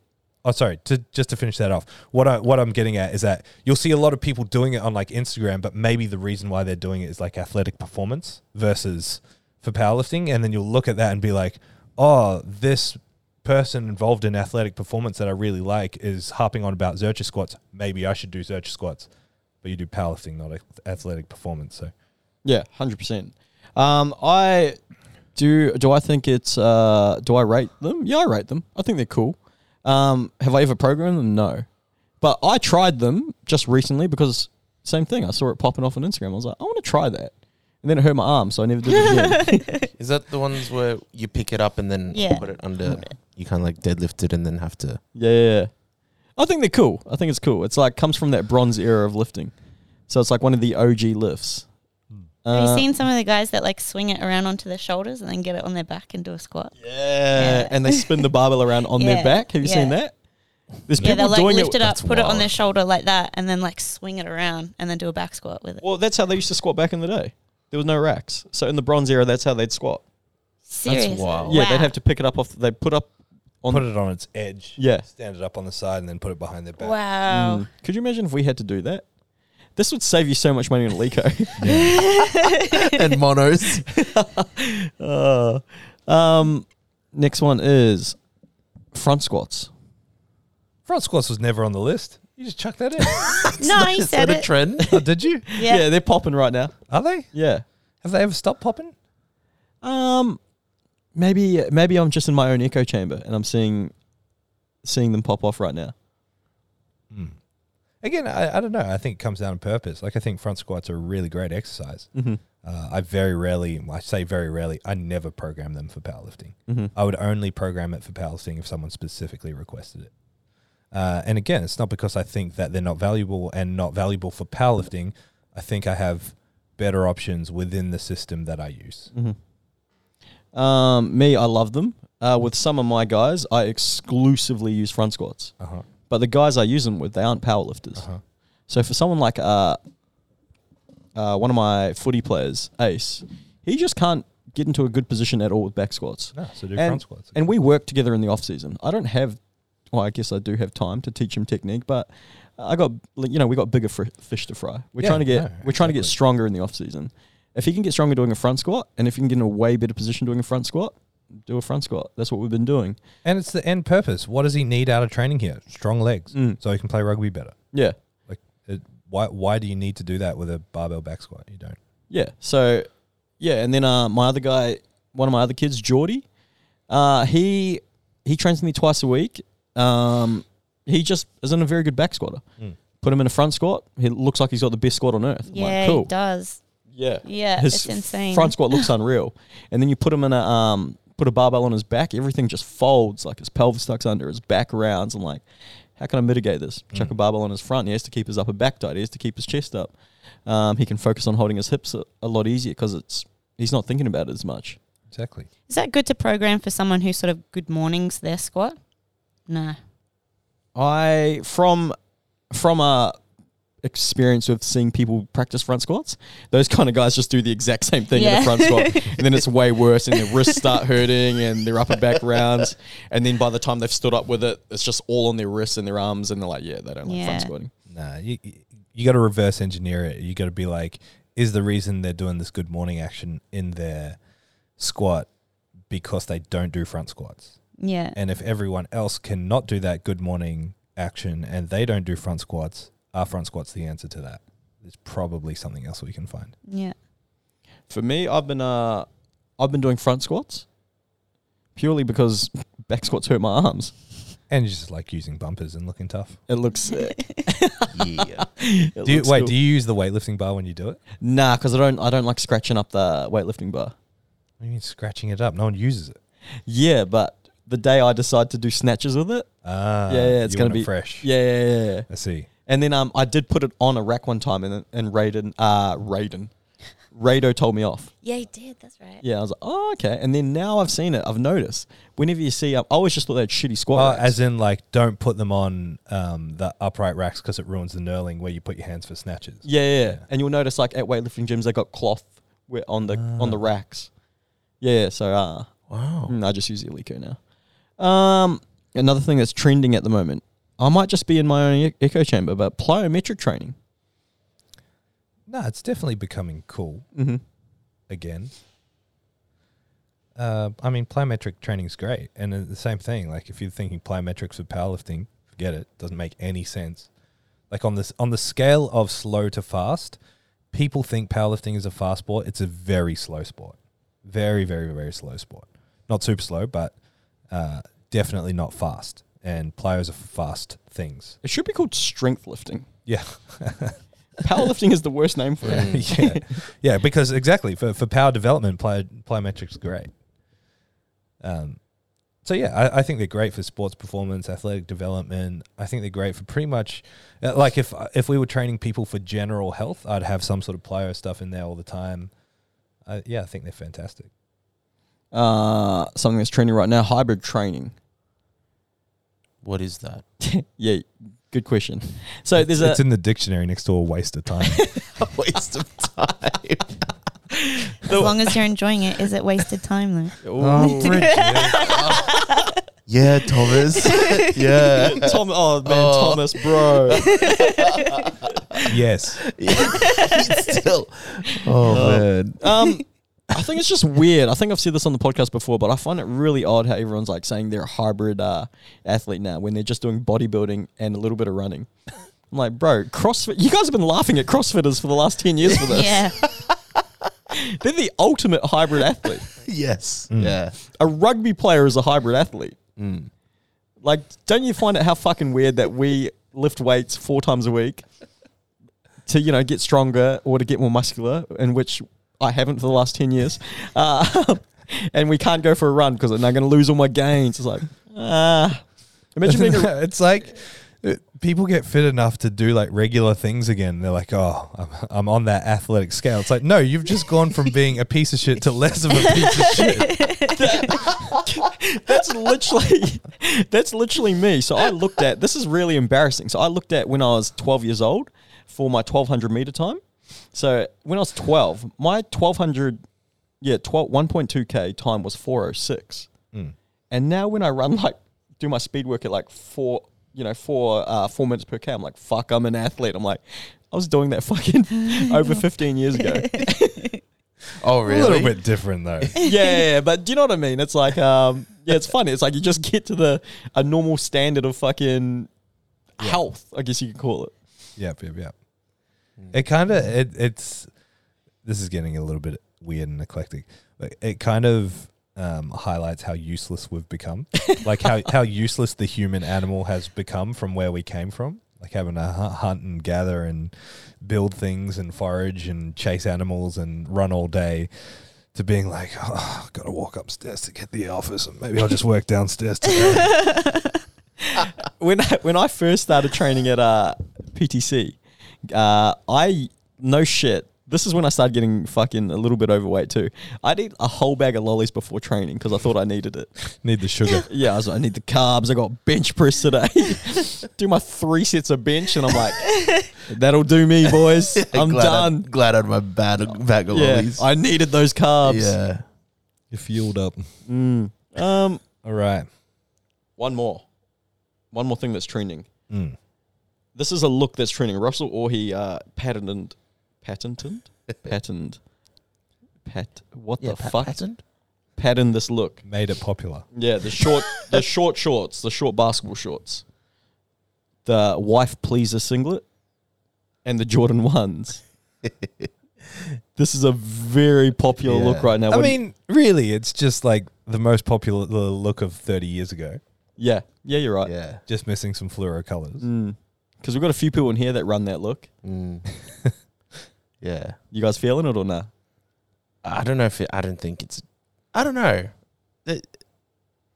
Oh, sorry. To just to finish that off, what I what I'm getting at is that you'll see a lot of people doing it on like Instagram, but maybe the reason why they're doing it is like athletic performance versus for powerlifting, and then you'll look at that and be like, oh, this person involved in athletic performance that I really like is harping on about Zercher squats. Maybe I should do Zercher squats, but you do powerlifting, not athletic performance. So
yeah, hundred percent. Um, I do. Do I think it's? Uh, do I rate them? Yeah, I rate them. I think they're cool. Um, have I ever programmed them? No, but I tried them just recently because same thing. I saw it popping off on Instagram. I was like, I want to try that, and then it hurt my arm, so I never did it again.
Is that the ones where you pick it up and then
Yeah.
put it under? You kind of like deadlift it and then have to.
Yeah, yeah, yeah. I think they're cool. I think it's cool. It's like comes from that bronze era of lifting, so it's like one of the OG lifts.
Have you
Uh,
seen some of the guys that like swing it around onto their shoulders and then get it on their back and do a squat?
Yeah,
Yeah.
and they spin the barbell around on
Yeah,
their back. Have you seen that? There's
Yeah,
people
they'll like lift
it.
it, up,
that's
put it on their shoulder like that, and then like swing it around and then do a back squat with it.
Well, that's how they used to squat back in the day. There was no racks, so in the bronze era, that's how they'd squat.
Seriously?
wild.
Yeah, they'd have to pick it up off. They put up on.
put it on its edge.
Yeah.
Stand it up on the side and then put it behind their back.
Wow.
Mm. Could you imagine if we had to do that? This would save you so much money on Lico.
and monos.
uh, um, next one is front squats.
Front squats was never on the list. You just chuck that in.
No, he
Is
said
that a
it.
trend?
oh, did you?
Yeah.
Yeah.
they're popping right now.
Are they?
Yeah.
Have they ever stopped popping?
Um, maybe maybe I'm just in my own echo chamber and I'm seeing seeing them pop off right now.
Again, I, I don't know. I think it comes down to purpose. Like I think front squats are a really great exercise.
Mm-hmm.
Uh, I very rarely, I say very rarely, I never program them for powerlifting.
Mm-hmm.
I would only program it for powerlifting if someone specifically requested it. Uh, and again, it's not because I think that they're not valuable and not valuable for powerlifting. I think I have better options within the system that I use.
Mm-hmm. Um, me, I love them. Uh, with some of my guys, I exclusively use front squats.
Uh huh.
But the guys I use them with, they aren't powerlifters.
Uh huh.
So for someone like uh, uh, one of my footy players, Ace, he just can't get into a good position at all with back squats.
No, so do
And-
front squats.
And we work together in the off season. I don't have, well, I guess I do have time to teach him technique, but I got, like, you know, we got bigger fr- fish to fry. We're
Yeah,
trying to get,
no,
we're trying to get stronger in the off season. If he can get stronger doing a front squat, and if he can get in a way better position doing a front squat, do a front squat. That's what we've been doing.
And it's the end purpose. What does he need out of training here? Strong legs,
Mm.
so he can play rugby better.
Yeah.
Like, it, why why do you need to do that with a barbell back squat? You don't.
Yeah. So, yeah, and then uh, my other guy, one of my other kids, Geordie, uh, he he trains with me twice a week. Um, he just isn't a very good back squatter.
Mm.
Put him in a front squat. He looks like he's got the best squat on earth. I'm
Yeah,
like, cool.
it does.
Yeah.
Yeah,
His
it's insane.
front squat looks unreal. And then you put him in a um, put a barbell on his back. Everything just folds. Like his pelvis tucks under, his back rounds. I'm like, how can I mitigate this? Chuck a barbell on his front. He has to keep his upper back tight. He has to keep his chest up. Um, he can focus on holding his hips a, a lot easier because it's he's not thinking about it as much.
Exactly.
Is that good to program for someone who sort of good mornings their squat? Nah.
I from from a experience with seeing people practice front squats, those kind of guys just do the exact same thing in
Yeah.
the front squat, and then it's way worse, and their wrists start hurting, and their upper back rounds, and then by the time they've stood up with it, it's just all on their wrists and their arms, and they're like, yeah, they don't like
Yeah.
front squatting.
Nah, you you got to reverse engineer it. You got to be like, is the reason they're doing this good morning action in their squat because they don't do front squats?
Yeah.
And if everyone else cannot do that good morning action and they don't do front squats, are front squats the answer to that? There's probably something else we can find.
Yeah.
For me, I've been uh, I've been doing front squats purely because back squats hurt my arms.
And you just like using bumpers and looking tough.
It looks sick.
yeah.
It
Do you,
looks
wait,
cool.
do you use the weightlifting bar when you do it?
Nah, because I don't I don't like scratching up the weightlifting bar.
What do you mean scratching it up? No one uses it.
Yeah, but the day I decide to do snatches with it,
Ah,
Yeah, yeah, it's
you
gonna
want it
be-
fresh.
yeah, yeah, yeah, yeah.
I see.
And then um, I did put it on a rack one time, and and Raiden, uh, Raiden, Rado told me off.
Yeah, he did. That's right.
Yeah, I was like, oh, okay. And then now I've seen it. I've noticed. Whenever you see, um, I always just thought they had shitty squat.
Oh,
racks.
as in, like, don't put them on um, the upright racks because it ruins the knurling where you put your hands for snatches.
yeah, yeah, yeah.
Yeah.
And you'll notice, like at weightlifting gyms, they got cloth wi- on the on the racks. Yeah, yeah. So uh,
Wow.
mm, I just use Eleiko now. Um, another thing that's trending at the moment. I might just be in my own echo chamber, but plyometric training.
No, it's definitely becoming cool
Mm-hmm.
again. Uh, I mean, plyometric training is great, and uh, the same thing. Like, if you're thinking plyometrics for powerlifting, forget it. Doesn't make any sense. Like on this on the scale of slow to fast, people think powerlifting is a fast sport. It's a very slow sport, very, very, very slow sport. Not super slow, but uh, definitely not fast. And plyos are for fast things.
It should be called strength lifting.
Yeah.
Powerlifting is the worst name for it.
yeah, yeah, because exactly for, for power development, plyo, plyometrics are great. Um, so yeah, I, I think they're great for sports performance, athletic development. I think they're great for pretty much, uh, like if if we were training people for general health, I'd have some sort of plyo stuff in there all the time. Uh, yeah, I think they're fantastic.
Uh, something that's trending right now: hybrid training.
What is that?
Yeah, good question. So there's a
it's in the dictionary next to a waste of time.
A waste of time.
As long as you're enjoying it, is it wasted time though?
oh, Bridget.
yeah, Thomas. yeah.
Tom. Oh man,
Oh.
Thomas, bro.
yes.
Still. Oh, man.
Um, I think it's just weird. I think I've said this on the podcast before, but I find it really odd how everyone's like saying they're a hybrid uh, athlete now when they're just doing bodybuilding and a little bit of running. I'm like, bro, CrossFit. You guys have been laughing at CrossFitters for the last ten years for this.
Yeah.
They're the ultimate hybrid athlete.
Yes.
Mm.
Yeah.
A rugby player is a hybrid athlete.
Mm.
Like, don't you find it how fucking weird that we lift weights four times a week to, you know, get stronger or to get more muscular, in which I haven't for the last 10 years. Uh, and we can't go for a run because I'm not going to lose all my gains. It's like, ah. imagine being a,
it's like uh, people get fit enough to do like regular things again. They're like, oh, I'm, I'm on that athletic scale. It's like, no, you've just gone from being a piece of shit to less of a piece of shit.
that's literally that's literally me. So I looked at this is really embarrassing. So I looked at when I was 12 years old for my 1200 meter time. So when I was 12, my 1200 yeah, 12 1.2k time was 406.
Mm.
And now when I run like do my speed work at like 4 you know, 4 uh 4 minutes per k, I'm like fuck, I'm an athlete. I'm like I was doing that fucking over 15 years ago.
Oh, really?
A little bit different though.
yeah, yeah, yeah, but do you know what I mean? It's like, um, yeah, it's funny. It's like you just get to the a normal standard of fucking health, I guess you could call it.
Yep, yep, yep. It kind of it, it's this is getting a little bit weird and eclectic, but it kind of um, highlights how useless we've become, like how how useless the human animal has become from where we came from, like having to hu- hunt and gather and build things and forage and chase animals and run all day. To being like, oh, I've got to walk upstairs to get the office, and maybe I'll just work downstairs today.
when I, when I first started training at uh, PTC, uh, I no shit. This is when I started getting fucking a little bit overweight too. I'd eat a whole bag of lollies before training because I thought I needed it.
Need the sugar.
Yeah, I was like, I need the carbs. I got bench press today. do my three sets of bench, and I'm like, that'll do me, boys. I'm
glad
done.
I, glad I had my bad bag of
yeah,
lollies.
I needed those carbs.
yeah.
You're fueled up.
Mm. Um,
All right.
one more, one more thing that's trending.
Mm.
This is a look that's trending. Russel Orhii uh, patented, patented, patented, pat. What
Yeah,
the
pa-
fuck?
patent?
Patterned this look.
Made it popular.
Yeah, the short, the short shorts, the short basketball shorts, the wife pleaser singlet, and the Jordan ones. this is a very popular look
Yeah.
right now.
I
When-
mean, really, it's just like the most popular look of 30 years ago.
yeah, yeah, you're right.
Yeah.
Just missing some fluoro colors.
Because we've got a few people in here that run that look.
Mm. yeah.
You guys feeling it or nah?
I don't know if it, I don't think it's. I don't know. There-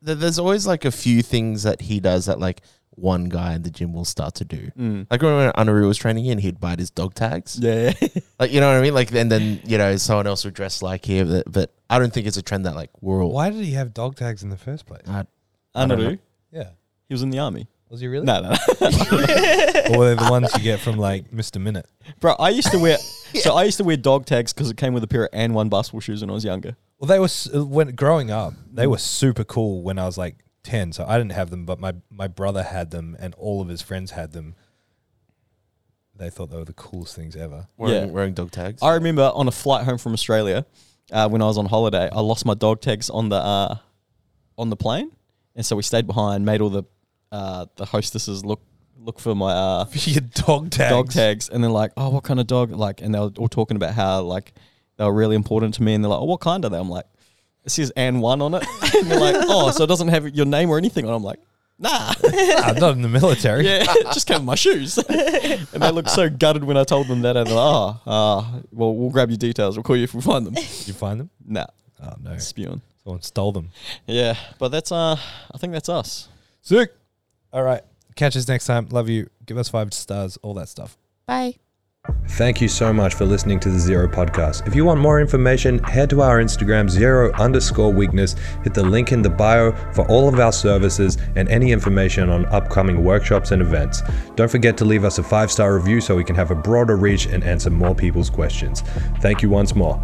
there- There's always like a few things that he does that like one guy in the gym will start to do.
Mm.
Like when Anaru was training in, he'd bite his dog tags.
Yeah,
Like you know what I mean? Like and then you know someone else would dress like him. But, but I don't think it's a trend that like we're all.
Why did he have dog tags in the first place?
I, I don't
Anaru.
know.
Yeah.
He was in the army.
Was he really?
No, no, no.
or were they the ones you get from like Mr. Minit?
bro. I used to wear. So I used to wear dog tags because it came with a pair of AND1 basketball shoes when I was younger.
Well, they were, s- uh, when growing up, they were super cool when I was like 10. So I didn't have them, but my, my brother had them and all of his friends had them. They thought they were the coolest things ever.
wearing,
Yeah.
wearing dog tags.
I remember on a flight home from Australia, uh, when I was on holiday, I lost my dog tags on the uh, on the plane, and so we stayed behind, made all the uh, the hostesses look look for my uh,
Your dog tags.
dog tags, and they're like, "Oh, what kind of dog?" Like, and they were all talking about how like they were really important to me, and they're like, "Oh, what kind are they?" I'm like, "It says AND1 on it," and they're like, "Oh, so it doesn't have your name or anything?" And I'm like, "Nah."
I'm not in the military.
Yeah, it just came with my shoes. and they looked so gutted when I told them that. And they're like, oh, uh, well, we'll grab your details. We'll call you if we find them.
Did you find them?
nah,
Oh, no.
spewing.
Someone stole them.
Yeah, but that's, uh, I think that's us.
Sick. All right. Catch us next time. Love you. Give us five stars, all that stuff.
Bye.
Thank you so much for listening to the Zero Podcast. If you want more information, head to our Instagram, zero underscore weakness. Hit the link in the bio for all of our services and any information on upcoming workshops and events. Don't forget to leave us a five star review so we can have a broader reach and answer more people's questions. Thank you once more.